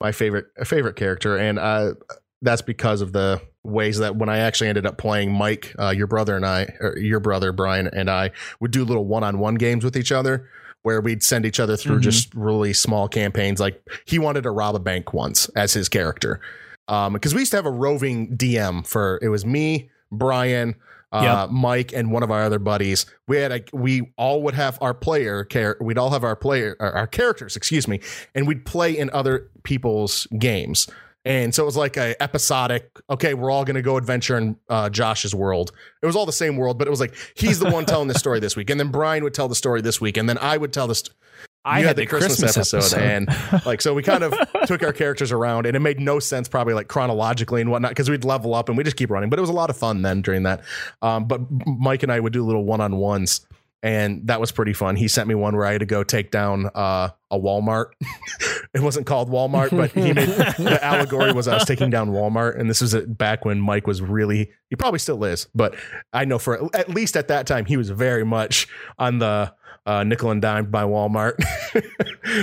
my favorite favorite character, and uh, that's because of the ways that when I actually ended up playing Mike, uh, your brother and I, or your brother Brian and I would do little one on one games with each other. Where we'd send each other through Mhm. just really small campaigns. Like he wanted to rob a bank once as his character, um, because we used to have a roving DM for it was me, Brian, uh, Mike, and one of our other buddies. We had a we all would have our player care. We'd all have our player our, our characters, excuse me, and we'd play in other people's games. And so it was like a episodic, okay, we're all going to go adventure in uh, Josh's world. It was all the same world, but it was like he's the one telling the story this week. And then Brian would tell the story this week. And then I would tell the st- I you had, the Christmas, episode, and like so we kind of took our characters around and it made no sense probably like chronologically and whatnot because we'd level up and we just keep running but it was a lot of fun then during that um, but mike and i would do little one-on-ones and that was pretty fun he sent me one where i had to go take down uh, a walmart it wasn't called walmart but he made the allegory was i was taking down walmart and this was back when mike was really he probably still is but i know for at least at that time he was very much on the uh, nickel and dime by Walmart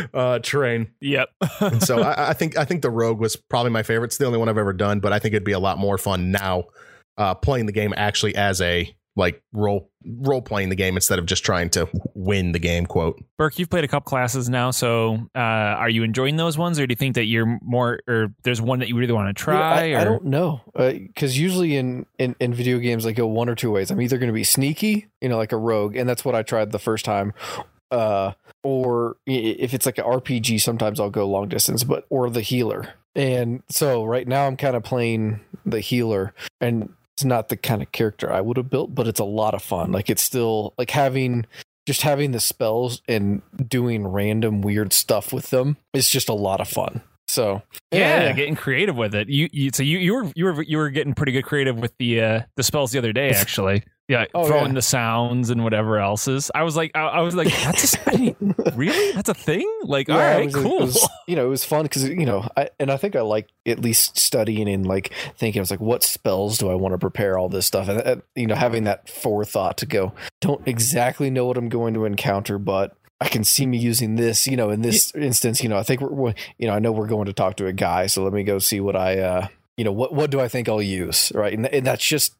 uh, train. Yep. and so I, I, think I think the Rogue was probably my favorite. It's the only one I've ever done, but I think it'd be a lot more fun now uh, playing the game actually as a like role role playing the game instead of just trying to win the game quote. Burke you've played a couple classes now so uh, are you enjoying those ones or do you think that you're more or there's one that you really want to try I, I, don't know. Because uh, usually in, in in video games i go one or two ways. I'm either going to be sneaky you know like a rogue and that's what i tried the first time uh or if it's like an rpg sometimes i'll go long distance but or the healer. And so right now i'm kind of playing the healer and it's not the kind of character I would have built, but it's a lot of fun. Like it's still like having just having the spells and doing random weird stuff with them is just a lot of fun. So yeah, yeah, getting creative with it. You, you so you you were you were you were getting pretty good creative with the uh the spells the other day actually. Yeah, oh, throwing yeah. the sounds and whatever else is. I was like, I, I was like, that's a, I mean, really, that's a thing. Like, yeah, all right, was, cool. Was, you know, it was fun because you know, I, and I think I like at least studying and like thinking. I was like, what spells do I want to prepare all this stuff, and uh, you know, having that forethought to go. Don't exactly know what I'm going to encounter, but I can see me using this, you know, in this instance, you know, I think we're, you know, I know we're going to talk to a guy, so let me go see what I, uh, you know, what, what do I think I'll use? Right. And, and that's just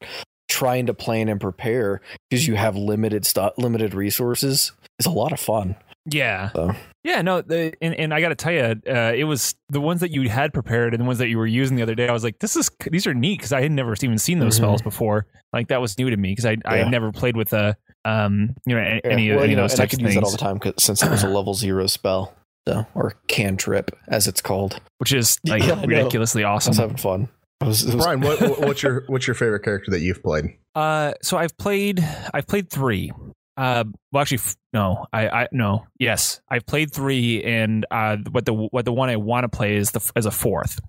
trying to plan and prepare because you have limited stuff, limited resources is a lot of fun. Yeah. So. Yeah, no, the, and, and I got to tell you, uh, it was the ones that you had prepared and the ones that you were using the other day. I was like, this is these are neat because I had never even seen those mm-hmm. spells before. Like that was new to me because I yeah. I had never played with a um you know any, yeah. well, any you know, of those types I could use that all the time since it was a level zero spell, so or cantrip as it's called, which is like yeah, ridiculously awesome. I was having fun. Was, was, Brian, what, what's your what's your favorite character that you've played? Uh, so I've played I've played three. Uh, well, actually, no, I, I, no, yes, I've played three, and uh, what the what the one I want to play is the as a fourth.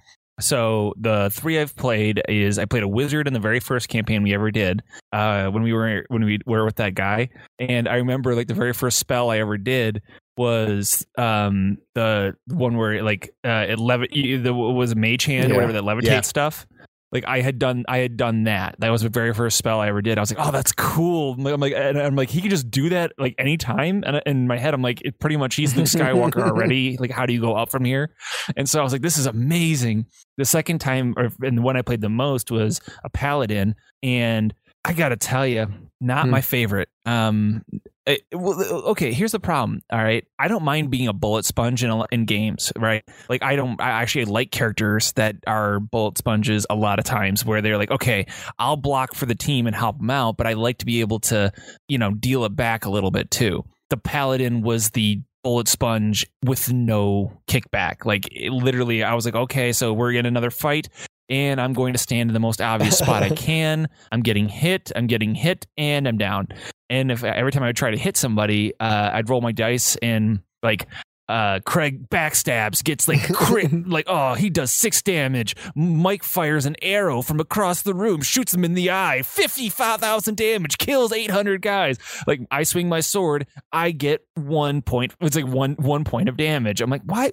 So the three I've played is I played a wizard in the very first campaign we ever did, uh, when we were when we were with that guy, and I remember like the very first spell I ever did was um the one where like uh it levi- the was mage hand yeah. or whatever that levitate yeah. stuff like I had done I had done that. That was the very first spell I ever did. I was like, oh, that's cool. I'm like, and I'm like, he could just do that like anytime. And in my head, I'm like, it pretty much he's the Skywalker already. Like, how do you go up from here? And so I was like, this is amazing. The second time, or and the one I played the most was a paladin, and I gotta tell you, not hmm. my favorite. Um, it, well, okay, here's the problem. All right, I don't mind being a bullet sponge in in games, right? Like I don't. I actually like characters that are bullet sponges a lot of times, where they're like, okay, I'll block for the team and help them out, but I like to be able to, you know, deal it back a little bit too. The paladin was the bullet sponge with no kickback. Like it, literally, I was like, okay, so we're in another fight and I'm going to stand in the most obvious spot I can. I'm getting hit, I'm getting hit, and I'm down. And if every time I would try to hit somebody, uh, I'd roll my dice and like uh, Craig backstabs, gets like crit, like oh he does six damage. Mike fires an arrow from across the room, shoots him in the eye, fifty five thousand damage, kills eight hundred guys. Like I swing my sword, I get one point. It's like one one point of damage. I'm like, why?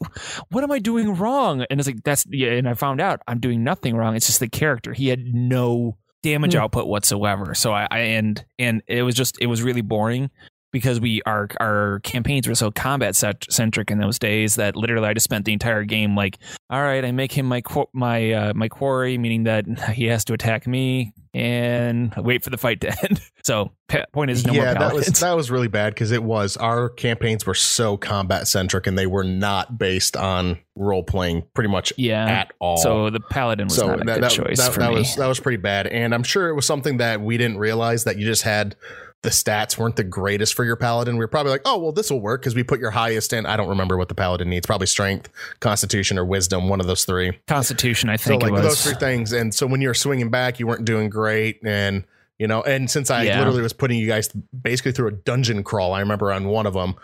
What am I doing wrong? And it's like that's yeah. And I found out I'm doing nothing wrong. It's just the character. He had no damage mm. output whatsoever. So I, I and and it was just it was really boring because we our our campaigns were so combat centric in those days that literally I just spent the entire game like, all right, I make him my my uh, my quarry, meaning that he has to attack me and wait for the fight to end. So point is, no yeah, that was that was really bad because it was our campaigns were so combat centric and they were not based on role playing pretty much yeah. at all. So the paladin was so not a that, good that, choice that, for that me. was that was pretty bad, and I'm sure it was something that we didn't realize that you just had the stats weren't the greatest for your paladin. We were probably like, oh well, this will work because we put your highest in. I don't remember what the paladin needs. Probably strength, constitution, or wisdom. One of those three. Constitution, I So think like it was. those three things. And so when you were swinging back, you weren't doing great. And you know, and since I Yeah. literally was putting you guys basically through a dungeon crawl, I remember on one of them.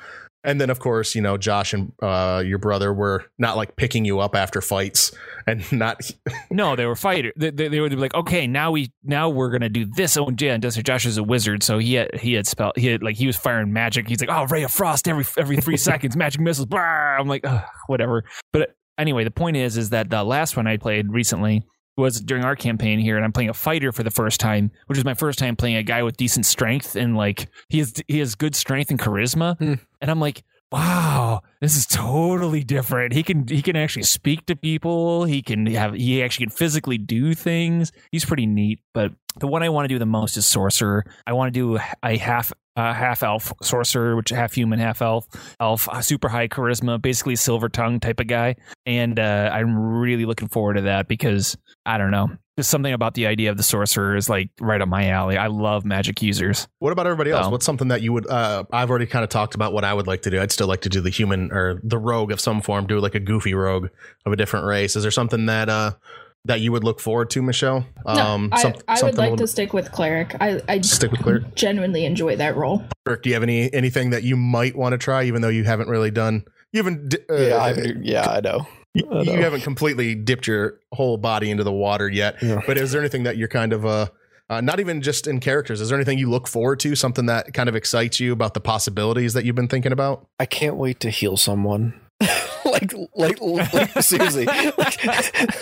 And then of course, you know, Josh and uh, your brother were not like picking you up after fights and not No, they were fighter. They, they, they would be like, okay, now we now we're gonna do this. Oh, yeah, and Josh is a wizard, so he had he had spell he had like he was firing magic. He's like, oh, ray of frost every every three seconds, magic missiles. Blah. I'm like, whatever. But anyway, the point is, is that the last one I played recently was during our campaign here, and I'm playing a fighter for the first time, which is my first time playing a guy with decent strength and like he has he has good strength and charisma, Hmm. And I'm like. Wow, this is totally different. He can he can actually speak to people. He can have he actually can physically do things. He's pretty neat. But the one I want to do the most is sorcerer. I want to do a half uh, half elf sorcerer, which half human, half elf, elf, super high charisma, basically silver tongue type of guy. And uh, I'm really looking forward to that because I don't know, just something about the idea of the sorcerer is like right up my alley. I love magic users. What about everybody else? Oh. What's something that you would? Uh, I've already kind of talked about what I would like to do. I'd still like to do the human or the rogue of some form. Do like a goofy rogue of a different race. Is there something that uh that you would look forward to, Michelle? Um, no, I, some- I would something like to stick with cleric. I, I stick with cleric. genuinely enjoy that role. Kirk, do you have any anything that you might want to try, even though you haven't really done? You haven't. Uh, yeah, I, yeah, I know. you, I know. you haven't completely dipped your whole body into the water yet. Yeah. But is there anything that you're kind of uh, uh, not even just in characters? Is there anything you look forward to? Something that kind of excites you about the possibilities that you've been thinking about? I can't wait to heal someone. like, like, like, seriously, like,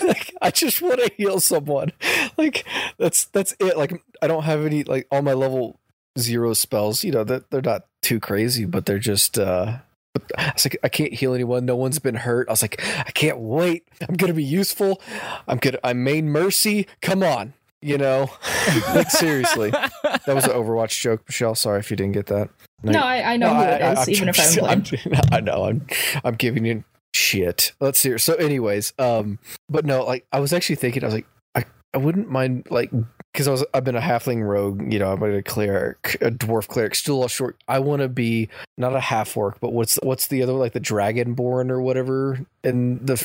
like, I just want to heal someone. Like, that's that's it. Like, I don't have any like all my level zero spells. You know that they're not too crazy, but they're just. uh but I was like, I can't heal anyone. No one's been hurt. I was like, I can't wait. I'm gonna be useful. I'm gonna. I main mercy. Come on, you know. like seriously, that was an Overwatch joke, Michelle. Sorry if you didn't get that. No, I, I know No, who I- it is, I- I'm even if I just- haven't played. I'm- I know. I'm I'm giving you shit. Let's see. So, anyways, um, but no, like I was actually thinking, I was like, I I wouldn't mind like because I was I've been a halfling rogue. You know, I'm a cleric, a dwarf cleric, still a short. I want to be not a half orc, but what's what's the other like the dragonborn or whatever and the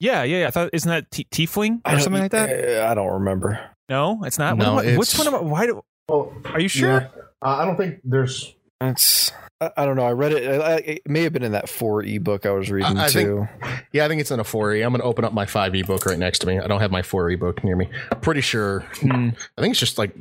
Yeah, yeah, yeah. I thought isn't that t- tiefling or something like that? I don't remember. No, it's not. No, what, am I- what's one of my, why do, Oh, are you sure? Uh, I don't think there's. It's I, I don't know. I read it. I, I, it may have been in that four ebook I was reading I think- too. Yeah, I think it's in a 4e. I'm going to open up my 5 ebook right next to me. I don't have my 4e book near me. I'm pretty sure. Hmm. I think it's just like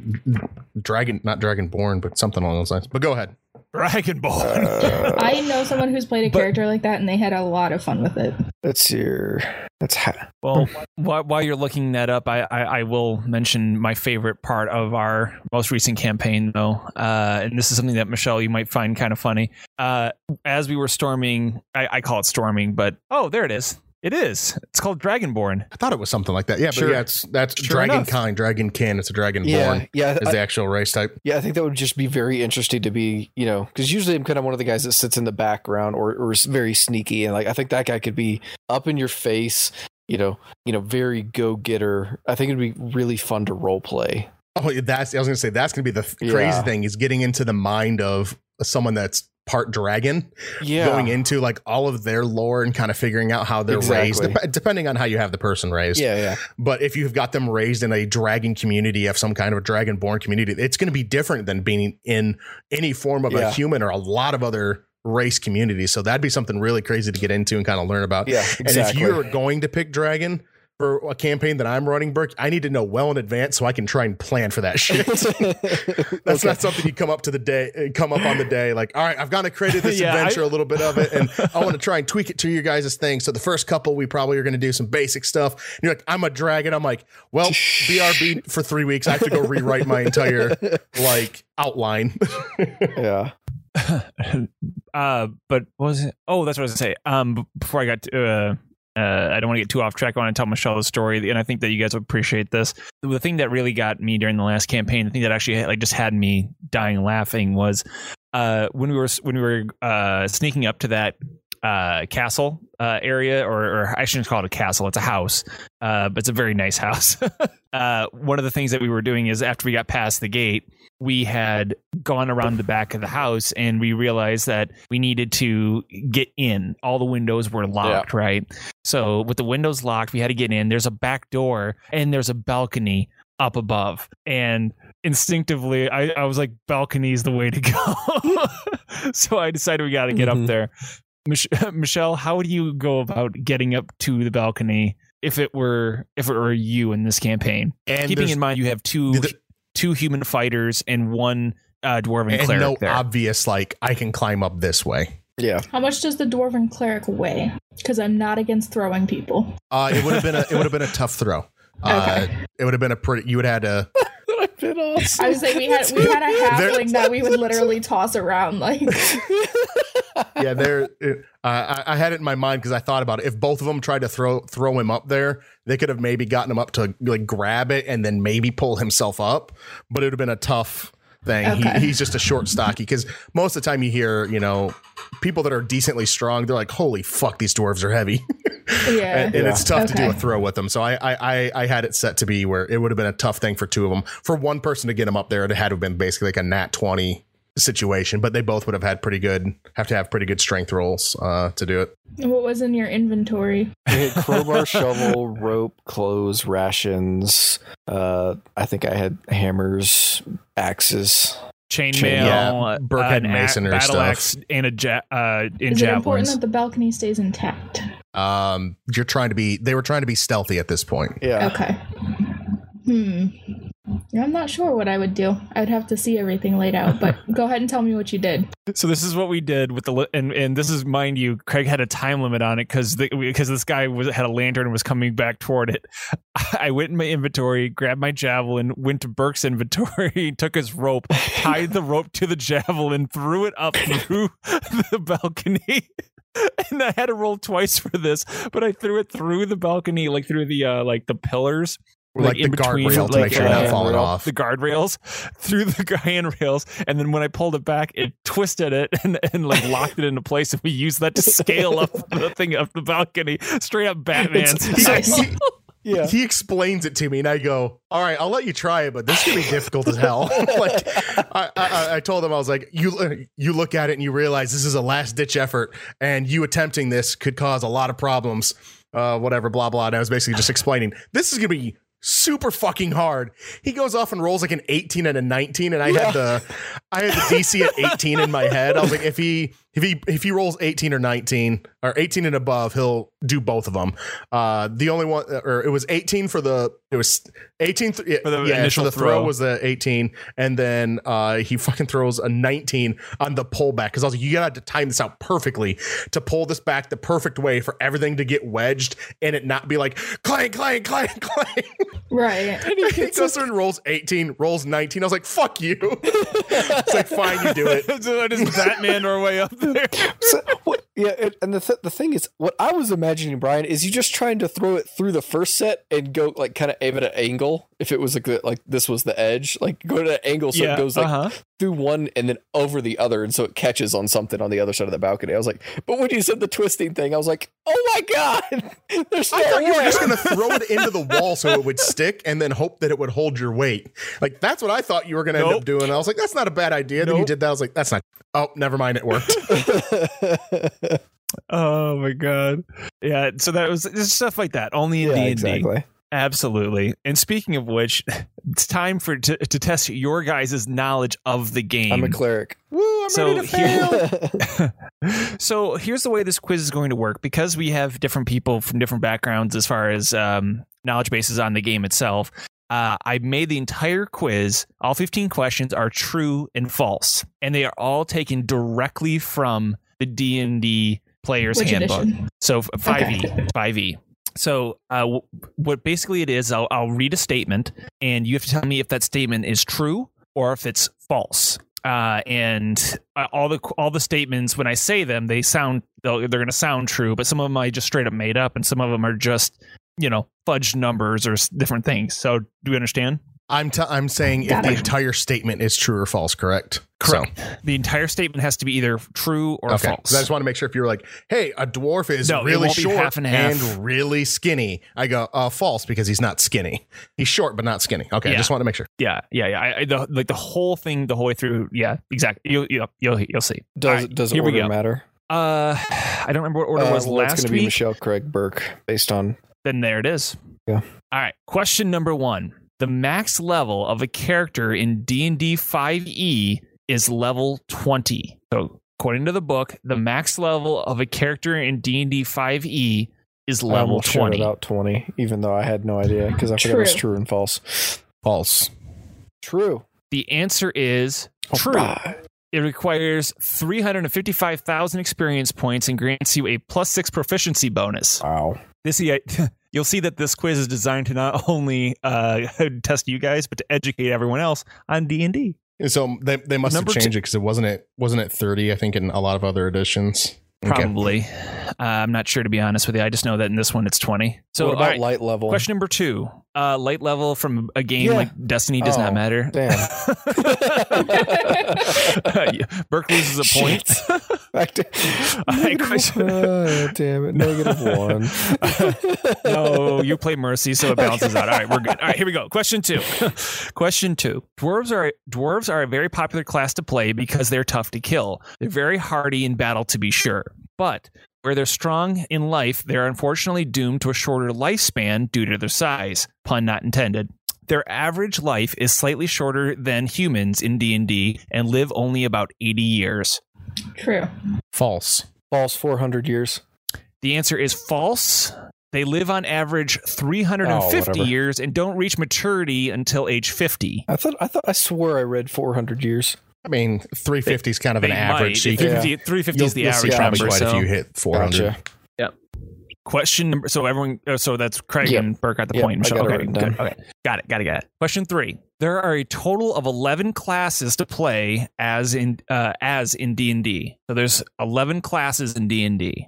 Dragon, not Dragonborn, but something along those lines. But go ahead. Dragonborn. Uh, I know someone who's played a But- character like that, and they had a lot of fun with it. Let's see. here. That's ha- Well, while, while you're looking that up, I, I, I will mention my favorite part of our most recent campaign, though. Uh, and this is something that Michelle, you might find kind of funny. Uh, as we were storming, I, I call it storming, but oh, there it is. It is. It's called Dragonborn. I thought it was something like that. Yeah, but Sure. yeah, it's that's Sure dragon enough. kind, dragon kin. It's a dragonborn. yeah, yeah. is I- the actual race type. Yeah, I think that would just be very interesting to be, you know, because usually I'm kind of one of the guys that sits in the background or, or is very sneaky, and like I think that guy could be up in your face, you know, you know, very go getter. I think it'd be really fun to role play. Oh, that's I was gonna say that's gonna be the th- Yeah. crazy thing is getting into the mind of someone that's part dragon, Yeah, going into like all of their lore and kind of figuring out how they're raised, Exactly. dep- depending on how you have the person raised. yeah, yeah, But if you've got them raised in a dragon community of some kind of a dragon born community, it's going to be different than being in any form of a human or a lot of other race communities. So that'd be something really crazy to get into and kind of learn about. yeah. And if you're going to pick dragon for a campaign that I'm running, Burke, I need to know well in advance so I can try and plan for that shit. That's Okay. not something you come up to the day, uh, come up on the day, like, all right, I've kind of created this Yeah, adventure, I- a little bit of it, and I want to try and tweak it to your guys' thing. So the first couple, we probably are going to do some basic stuff. And you're like, I'm a dragon. I'm like, well, BRB for three weeks. I have to go rewrite my entire like outline. yeah. uh, but what was it? Oh, that's what I was gonna say. Um, before I got to, uh, uh, I don't want to get too off track. I want to tell Michelle the story, and I think that you guys would appreciate this. The thing that really got me during the last campaign, the thing that actually like just had me dying laughing was uh, when we were when we were uh, sneaking up to that uh, castle uh, area, or, or I shouldn't call it a castle. It's a house, uh, but it's a very nice house. one of the things that we were doing is after we got past the gate, we had gone around the back of the house and we realized that we needed to get in. All the windows were locked, right? So with the windows locked, we had to get in. There's a back door and there's a balcony up above. And instinctively, I, I was like, balcony is the way to go. so I decided we got to get Mhm. up there. Mich- Michelle, how would you go about getting up to the balcony if it were if it were you in this campaign? And Keeping in mind you have two the- two human fighters and one uh, dwarven and cleric no there. obvious like I can climb up this way. Yeah. How much does the dwarven cleric weigh? Because I'm not against throwing people. Uh, it would have been a it would have been a tough throw. Uh, Okay. it would have been a pretty. You would have had to. I've been awesome. I was like, we had we had a There- halfling that we would literally toss around like. Yeah, there. Uh, I, I had it in my mind because I thought about it. If both of them tried to throw throw him up there, they could have maybe gotten him up to like grab it and then maybe pull himself up. But it would have been a tough thing. Okay. He, he's just a short stocky because most of the time you hear you know people that are decently strong, they're like, "Holy fuck, these dwarves are heavy." Yeah. and, and it's tough to do a throw with them. So I, I I I had it set to be where it would have been a tough thing for two of them. For one person to get him up there, it had to have been basically like a nat twenty situation. But they both would have had pretty good have to have pretty good strength rolls uh, to do it. What was in your inventory? I had crowbar, shovel, rope, clothes, rations. Uh, I think I had hammers, axes. Chainmail, Yeah, uh, Burke had an masonry battle stuff. axe, and a ja- uh, in Is it important that the balcony stays intact? Um, you're trying to be. They were trying to be stealthy at this point. Yeah. Okay. Hmm. I'm not sure what I would do. I'd have to see everything laid out, but go ahead and tell me what you did. So this is what we did with the li- and and this is mind you, Craig had a time limit on it because because this guy was had a lantern and was coming back toward it. I went in my inventory, grabbed my javelin, went to Burke's inventory, took his rope, tied the rope to the javelin, threw it up through the balcony. And I had to roll twice for this, but I threw it through the balcony, like through the uh, like the pillars, Like, the in between, guardrail to like, make sure you're not falling handrail, off. the guardrails through the handrails, and then when I pulled it back, it twisted it and, and like locked it into place. And we used that to scale up the thing up the balcony, straight up Batman. He- Yeah. he explains it to me, and I go, "All right, I'll let you try it, but this is gonna be difficult as hell." like, I, I, I told him, I was like, "You, you look at it and you realize this is a last ditch effort, and you attempting this could cause a lot of problems." Uh, whatever, blah blah. And I was basically just explaining this is gonna be super fucking hard. He goes off and rolls like an 18 and a 19, and I had the, I had the DC at 18 in my head. I was like, if he, if he, if he rolls 18 or 19 or 18 and above, he'll do both of them. Uh, the only one, or it was 18 for the, it was 18 th- For the yeah, initial so the throw. throw. was the 18, and then uh, he fucking throws a 19 on the pullback because I was like, you got to time this out perfectly to pull this back the perfect way for everything to get wedged and it not be like clang, clang, clang, clang. Right. and he goes through and rolls 18, rolls 19. I was like, fuck you. it's like, fine, you do it. so it is Batman our way up there. So, what, yeah, and, and the th- the thing is, what I was imagining, Brian, is you just trying to throw it through the first set and go like kind of aim at an angle. If it was like the, like this was the edge, like go to an angle so yeah, it goes like uh-huh. through one and then over the other, and so it catches on something on the other side of the balcony. I was like, but when you said the twisting thing, I was like, oh my god, there's no I thought you were just going to throw it into the wall so it would stick and then hope that it would hold your weight. Like, that's what I thought you were going to end up doing. I was like, that's not a bad idea. Then you did that. I was like, that's not. Oh, never mind. It worked. Oh my god. Yeah, so that was just stuff like that. Only in yeah, D&D. exactly. Absolutely. And speaking of which, it's time for to, to test your guys' knowledge of the game. I'm a cleric. Woo, I'm So ready to here- so here's the way this quiz is going to work because we have different people from different backgrounds as far as um, knowledge bases on the game itself uh, i made the entire quiz all 15 questions are true and false and they are all taken directly from the d&d player's Which handbook edition? so 5e 5e so uh, w- what basically it is I'll, I'll read a statement and you have to tell me if that statement is true or if it's false uh, and uh, all the all the statements when I say them, they sound they're going to sound true, but some of them I just straight up made up, and some of them are just you know fudged numbers or different things. So do you understand? I'm t- I'm saying if Got the entire statement is true or false, correct? Correct. The entire statement has to be either true or So, okay. false. So I just want to make sure if you were like, "Hey, a dwarf is No, really short half and half. really skinny," I go, "Uh, false because he's not skinny. He's short but not skinny." Okay, I just want to make sure. yeah, yeah, yeah. I, I, the, like the whole thing, the whole way through. Yeah, exactly. You'll you'll you'll, you'll see. Does All right, does here we order go. matter? Uh, I don't remember what order Uh, was well, it's last going to be. Michelle Craig Burke based on Then there it is. Yeah. All right. Question number one: The max level of a character in D and D five E is level twenty. So, according to the book, the max level of a character in D and D five E is I level almost shouted twenty. out twenty, even though I had no idea because I forgot it was True. true and false. False. True. The answer is oh true. Alright. It requires 355,000 experience points and grants you a plus six proficiency bonus. Wow. This you'll see that this quiz is designed to not only uh, test you guys, but to educate everyone else on D and D. So they, they must Number have changed it because it wasn't it wasn't it thirty? I think in a lot of other editions. Okay. Probably, uh, I'm not sure to be honest with you. I just know that in this one it's 20. So, what about right, light level? question number two: uh, light level from a game Yeah. like Destiny does Oh, not matter. Damn. Burke loses a point. Back to All right, question- Oh, damn it. Negative one. no, you play Mercy, so it balances out. All right, we're good. All right, here we go. Question two. Question two. Dwarves are dwarves are a very popular class to play because they're tough to kill. They're very hardy in battle, to be sure, but where they're strong in life, they're unfortunately doomed to a shorter lifespan due to their size. Pun not intended. Their average life is slightly shorter than humans in D&D and live only about 80 years. True. False. False 400 years. The answer is false. They live on average Oh, 350 whatever. years and don't reach maturity until age 50. I thought I thought I swore I read 400 years. I mean, three fifty is kind of an average. might. so you 350, 350 you'll, is the you'll see average probably number. quite So. a few hit four hundred. Gotcha. Question number. So everyone. uh, So that's Craig Yep. and Burke got the Yep, point. I So, okay, good. Okay, got it. Got it. Got it. Question three. There are a total of 11 classes to play as in uh, as in D and D. So there's 11 classes in D and D.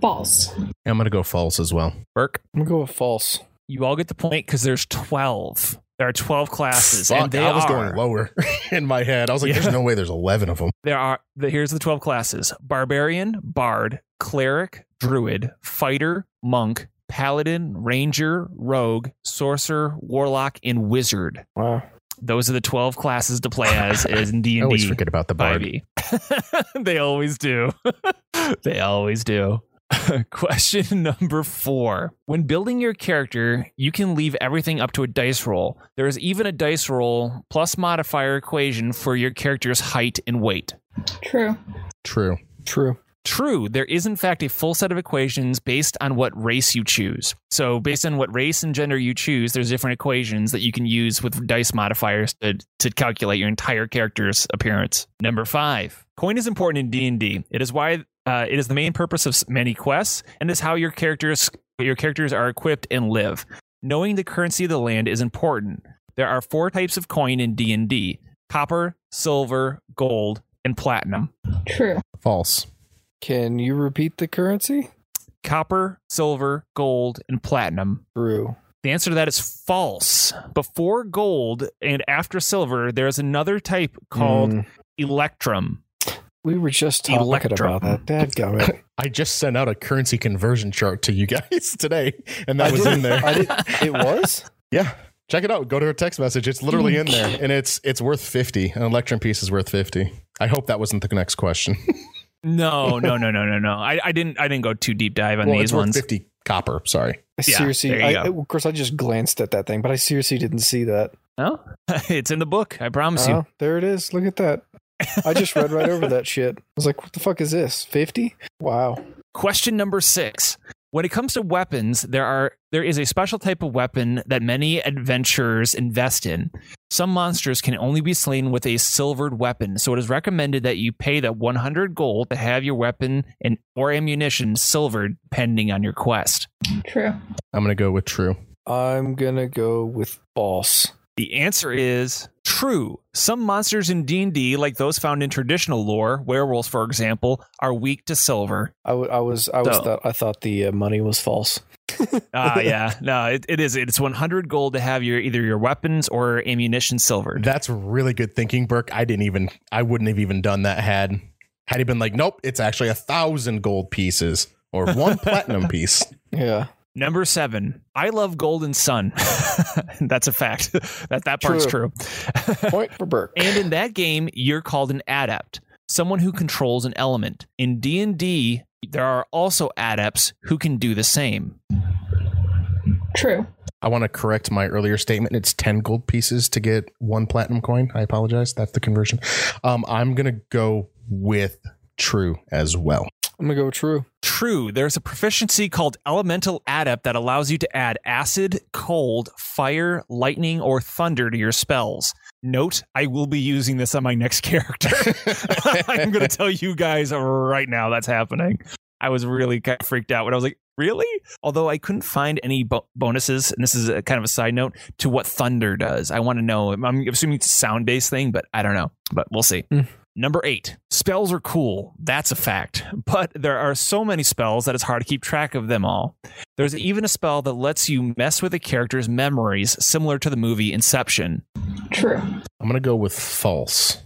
False. I'm gonna go false as well. Burke, I'm gonna go with false. you all get the point because there's 12. There are 12 classes, Fuck, and they I was are. going lower in my head. I was like, Yeah. "There's no way there's eleven of them." There are the, here's the 12 classes barbarian, bard, cleric, druid, fighter, monk, paladin, ranger, rogue, sorcerer, warlock, and wizard. Wow. Those are the 12 classes to play as in D&D. always forget about the bard. they always do. they always do. Question number four. When building your character, you can leave everything up to a dice roll. There is even a dice roll plus modifier equation for your character's height and weight. True. True. True. True, there is in fact a full set of equations based on what race you choose. So, based on what race and gender you choose, there's different equations that you can use with dice modifiers to, to calculate your entire character's appearance. Number five, coin is important in D and D. It is why uh, it is the main purpose of many quests, and is how your characters your characters are equipped and live. Knowing the currency of the land is important. There are four types of coin in D and D: copper, silver, gold, and platinum. True. False. Can you repeat the currency? copper, silver, gold, and platinum. True. The answer to that is false. Before gold and after silver, there's another type called Mm, electrum. We were just talking Electrum. about that. Dadgummit. I just sent out a currency conversion chart to you guys today, and that I was did- in there. I did, it was? Yeah. Check it out. Go to her text message. It's literally in there, and it's it's worth fifty. An electrum piece is worth fifty. I hope that wasn't the next question. No, no, no, no, no, no. I, I didn't. I didn't go too deep dive on well, these it's worth ones. fifty copper. Sorry. I Yeah, seriously, there I, of course, I just glanced at that thing, but I seriously didn't see that. No, it's in the book. I promise you. Oh, there it is. Look at that. I just read right over that shit. I was like, what the fuck is this? 50? Wow. Question number six. When it comes to weapons, there are there is a special type of weapon that many adventurers invest in. Some monsters can only be slain with a silvered weapon, so it is recommended that you pay the 100 gold to have your weapon and or ammunition silvered, pending on your quest. True. I'm gonna go with true. I'm going to go with false. The answer is true. Some monsters in D&D, like those found in traditional lore, werewolves for example, are weak to silver. I, w- I was, I was So- thought, I thought the uh, money was false. Ah, yeah, no, it, it is. It's 100 gold to have your either your weapons or ammunition silver. That's really good thinking, Burke. I didn't even I wouldn't have even done that had had he been like, nope, it's actually a thousand gold pieces or one platinum piece. Yeah. Number seven, I love Golden Sun. That's a fact. that that part's true. Point for Burke. and in that game, you're called an adept, someone who controls an element. In D and D, there are also adepts who can do the same. True. I want to correct my earlier statement. It's 10 gold pieces to get one platinum coin. I apologize. That's the conversion. Um, I'm going to go with true as well. I'm gonna go with true. True, there's a proficiency called Elemental Adept that allows you to add acid, cold, fire, lightning, or thunder to your spells. Note, I will be using this on my next character. I'm going to tell you guys right now that's happening. I was really kind of freaked out when I was like, really? Although I couldn't find any bo- bonuses, and this is a kind of a side note to what thunder does. I want to know. I'm assuming it's a sound based thing, but I don't know. But we'll see. Mm. Number eight, spells are cool. That's a fact. But there are so many spells that it's hard to keep track of them all. There's even a spell that lets you mess with a character's memories, similar to the movie Inception. True. I'm going to go with false.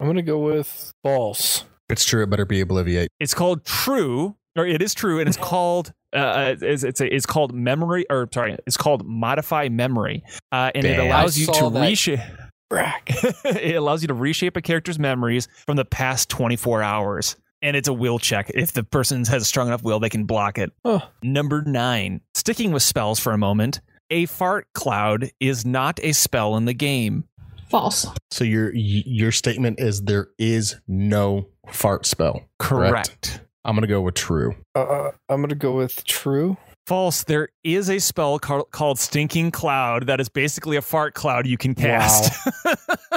I'm gonna go with false. It's true. It better be Obliviate. It's called True, or it is true, and it's called uh, it's it's, a, it's called memory, or sorry, it's called Modify Memory, uh, and it allows you to that. reshape. Brack. it allows you to reshape a character's memories from the past 24 hours. And it's a will check. If the person has a strong enough will, they can block it. Huh. Number nine, sticking with spells for a moment, a fart cloud is not a spell in the game. False. So your your statement is there is no fart spell. Correct. I'm going to go with true. Uh, I'm gonna go with true. False. There is a spell ca- called Stinking Cloud that is basically a fart cloud you can cast.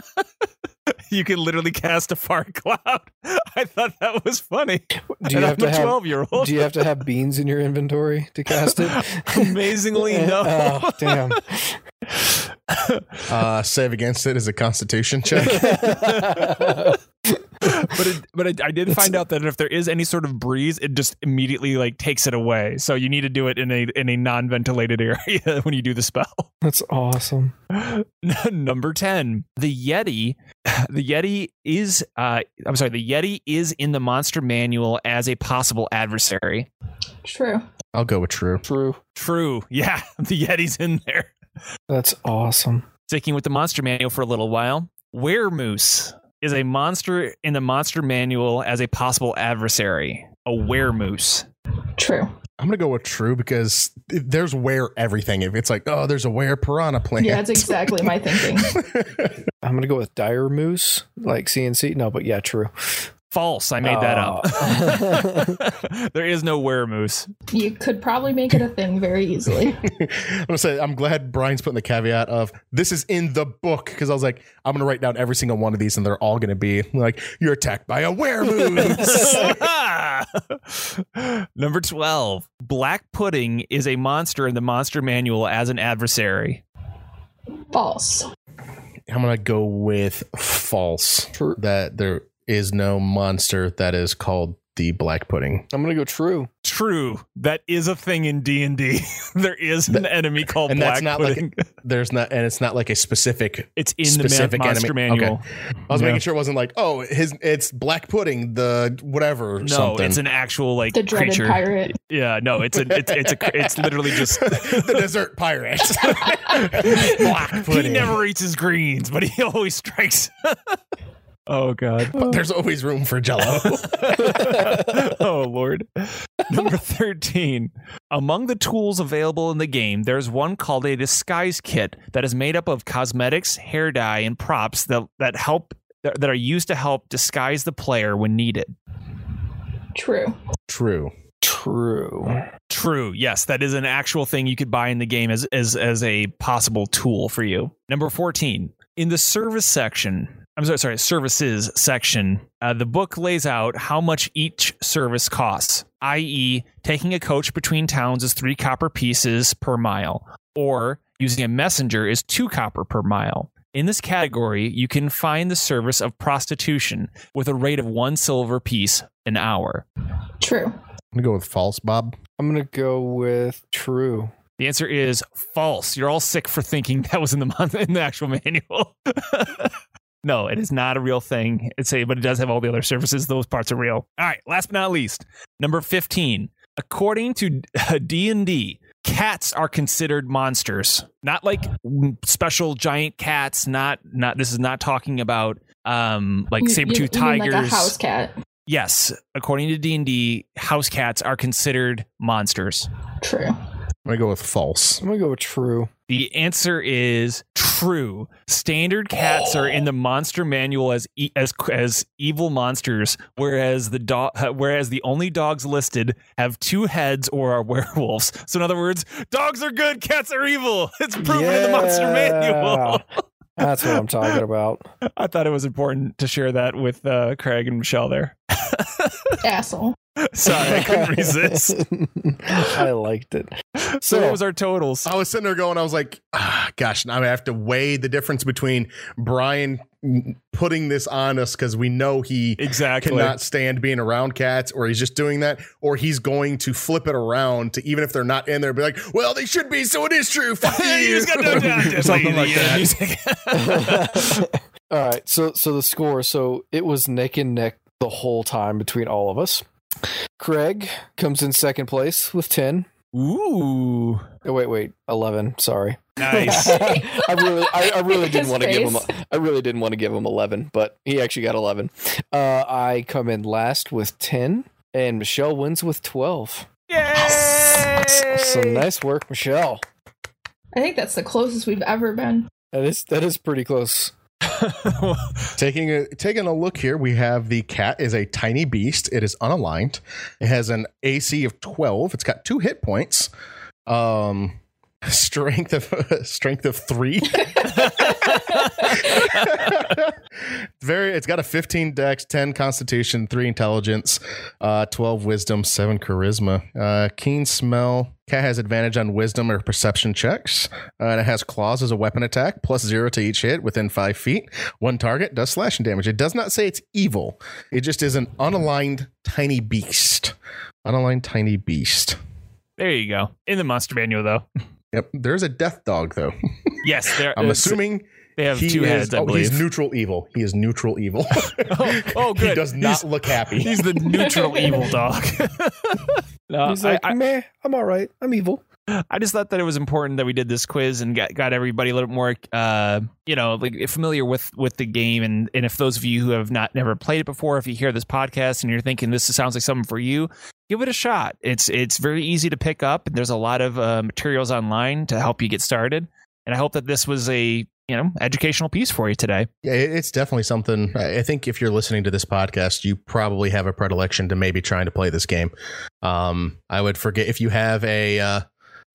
you can literally cast a fart cloud. I thought that was funny. Do you And have I'm to a have? 12 year old. Do you have to have beans in your inventory to cast it? Amazingly, no. oh, damn. Uh, save against it is a constitution check. but it, but it, I did find out that if there is any sort of breeze, it just immediately like takes it away. So you need to do it in a in a non ventilated area when you do the spell. That's awesome. Number ten, the Yeti. The Yeti is uh, I'm sorry, the Yeti is in the monster manual as a possible adversary. True. I'll go with true. True. True, yeah, the Yeti's in there. That's awesome. Sticking with the monster manual for a little while, Weremoose is a monster in the monster manual as a possible adversary. A weremoose. True. I'm going to go with true because there's where everything. If it's like, oh, there's a where piranha plant. Yeah, that's exactly my thinking. I'm gonna go with dire moose, like CNC. No, but yeah, true. False. I made that up. Oh. there is no weremoose. You could probably make it a thing very easily. I'm gonna say I'm glad Brian's putting the caveat of this is in the book because I was like I'm gonna write down every single one of these and they're all gonna be like you're attacked by a weremoose. Number 12. Black Pudding is a monster in the monster manual as an adversary. False. I'm gonna go with false. True. That there is no monster that is called the black pudding. I'm gonna go true. True. That is a thing in D&D. there is an enemy called and Black that's not like- Pudding. There's not, and it's not like a specific. it's in specific the man- monster enemy. manual. I was Yeah. making sure it wasn't like, oh, his it's black pudding, the whatever. No, something. it's an actual like The dreaded creature. pirate. Yeah, no, it's a it's it's a it's literally just the desert pirate. black he never eats his greens, but he always strikes. Oh god. But there's always room for Jello. oh lord. Number 13. Among the tools available in the game, there's one called a disguise kit that is made up of cosmetics, hair dye, and props that that help that that are used to help disguise the player when needed. True. True. True. True. Yes, that is an actual thing you could buy in the game as as as a possible tool for you. Number 14. In the service section, I'm sorry, sorry, services section, uh, the book lays out how much each service costs, i.e., taking a coach between towns is 3 copper pieces per mile, or using a messenger is 2 copper per mile. In this category, you can find the service of prostitution with a rate of 1 silver piece an hour. True. I'm gonna go with false, Bob. I'm gonna go with true. The answer is false. You're all sick for thinking that was in the month in the actual manual. no, it is not a real thing. It's a, but it does have all the other services. Those parts are real. All right. Last but not least, number fifteen. According to D and D, cats are considered monsters. Not like special giant cats. Not not. This is not talking about um like saber tooth you- you mean tigers. like a house cat. Yes, according to D and D, house cats are considered monsters. True. I'm gonna go with false. I'm gonna go with true. The answer is true. Standard cats are in the monster manual as e- as as evil monsters, whereas the dog whereas the only dogs listed have two heads or are werewolves. So in other words, dogs are good, cats are evil. It's proven in the monster manual. That's what I'm talking about. I thought it was important to share that with uh, Craig and Michelle there. Asshole. Sorry, I couldn't resist. I liked it. So So- what was our totals? I was sitting there going, I was like, ah, gosh, now I have to weigh the difference between Brian putting this on us because we know he Exactly. cannot stand being around cats, or he's just doing that, or he's going to flip it around to even if they're not in there, be like, well, they should be, so it is true. Fuck you. you got done down. Something like that. All right. So so the score. So it was neck and neck the whole time between all of us. Craig comes in second place with ten. Ooh, Oh, wait, wait, eleven. Sorry. nice. I really, I, I really didn't want to give him. I really didn't want to give him eleven, but he actually got eleven. Uh, I come in last with ten, and Michelle wins with twelve. Yay! So nice work, Michelle. I think that's the closest we've ever been. That is that is pretty close. Taking a taking a look here, we have the cat is a tiny beast. It is unaligned. It has an AC of twelve. It's got two hit points. Um, strength of strength of three. Very. It's got a fifteen Dex, ten Constitution, three Intelligence, uh, twelve Wisdom, seven Charisma, uh, keen smell. Cat has advantage on Wisdom or Perception checks, uh, and it has claws as a weapon attack, plus zero to each hit within five feet. One target does slashing damage. It does not say it's evil. It just is an unaligned tiny beast. Unaligned tiny beast. there you go. In the monster manual, though. Yep. There's a death dog though. Yes, there. I'm assuming they have he two is, heads. I oh, believe. he's neutral evil. He is neutral evil. oh, oh, good. he does not He's, look happy. he's the neutral evil dog. no, He's like, I, meh, I'm all right. I'm evil. I just thought that it was important that we did this quiz and got, got everybody a little bit more, uh, you know, like familiar with with the game. And and if those of you who have not never played it before, if you hear this podcast and you're thinking this sounds like something for you, give it a shot. It's it's very easy to pick up, and there's a lot of uh, materials online to help you get started. And I hope that this was a you know educational piece for you today. Yeah, it's definitely something. I think if you're listening to this podcast, you probably have a predilection to maybe trying to play this game. Um, I would forget if you have a uh,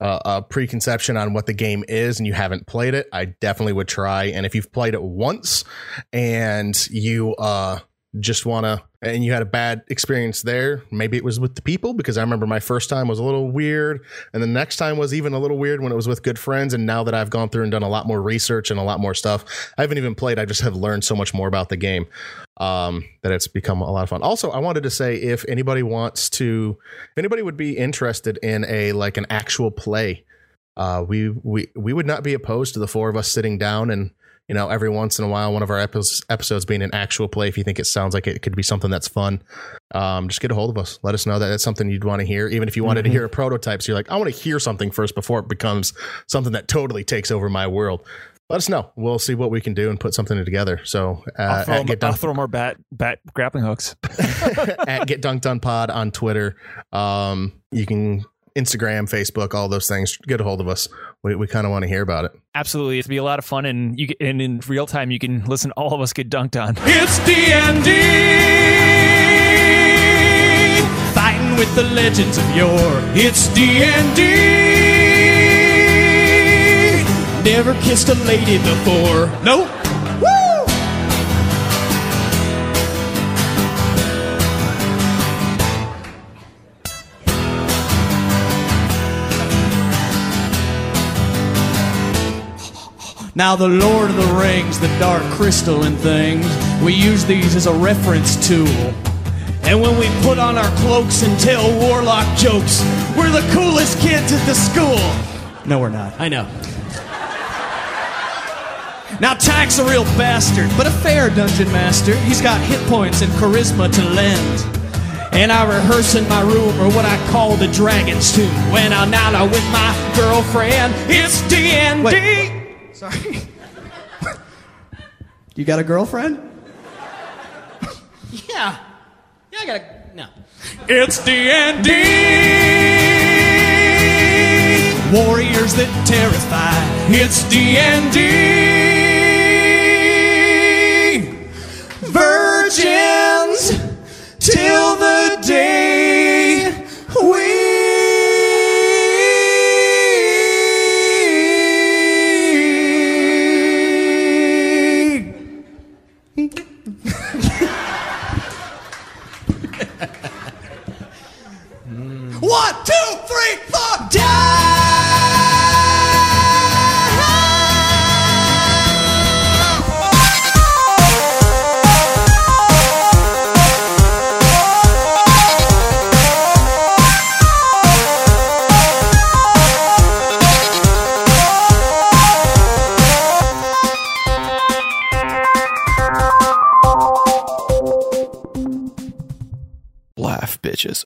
a preconception on what the game is and you haven't played it. I definitely would try. And if you've played it once and you uh just want to and you had a bad experience there maybe it was with the people because i remember my first time was a little weird and the next time was even a little weird when it was with good friends and now that i've gone through and done a lot more research and a lot more stuff i haven't even played i just have learned so much more about the game um, that it's become a lot of fun. Also i wanted to say if anybody wants to if anybody would be interested in a like an actual play uh, we we we would not be opposed to the four of us sitting down and you know every once in a while one of our episodes being an actual play if you think it sounds like it could be something that's fun um, just get a hold of us. Let us know that that's something you'd want to hear. Even if you wanted to Mhm. hear a prototype so you're like i want to hear something first before it becomes something that totally takes over my world. Let us know. We'll see what we can do and put something together. So uh, I'll, throw, at get I'll throw more bat bat grappling hooks. at get dunked on pod on twitter. Um, you can instagram facebook all those things get a hold of us. We, we kind of want to hear about it. Absolutely, it'll be a lot of fun, and you and in real time you can listen. All of us get dunked on. It's D&D Fighting with the legends of yore. It's D&D Never kissed a lady before. Nope Now the Lord of the Rings, the Dark Crystal and things, we use these as a reference tool. And when we put on our cloaks and tell warlock jokes, we're the coolest kids at the school. No, we're not. I know. Now, Tack's a real bastard, but a fair dungeon master. He's got hit points and charisma to lend. And I rehearse in my room, or what I call the dragon's tomb. When I'm out with my girlfriend, it's D&D. Sorry. you got a girlfriend? yeah. Yeah, I got a. No. It's D&D! Warriors that terrify. It's D&D! Virgins till the day One, two, three,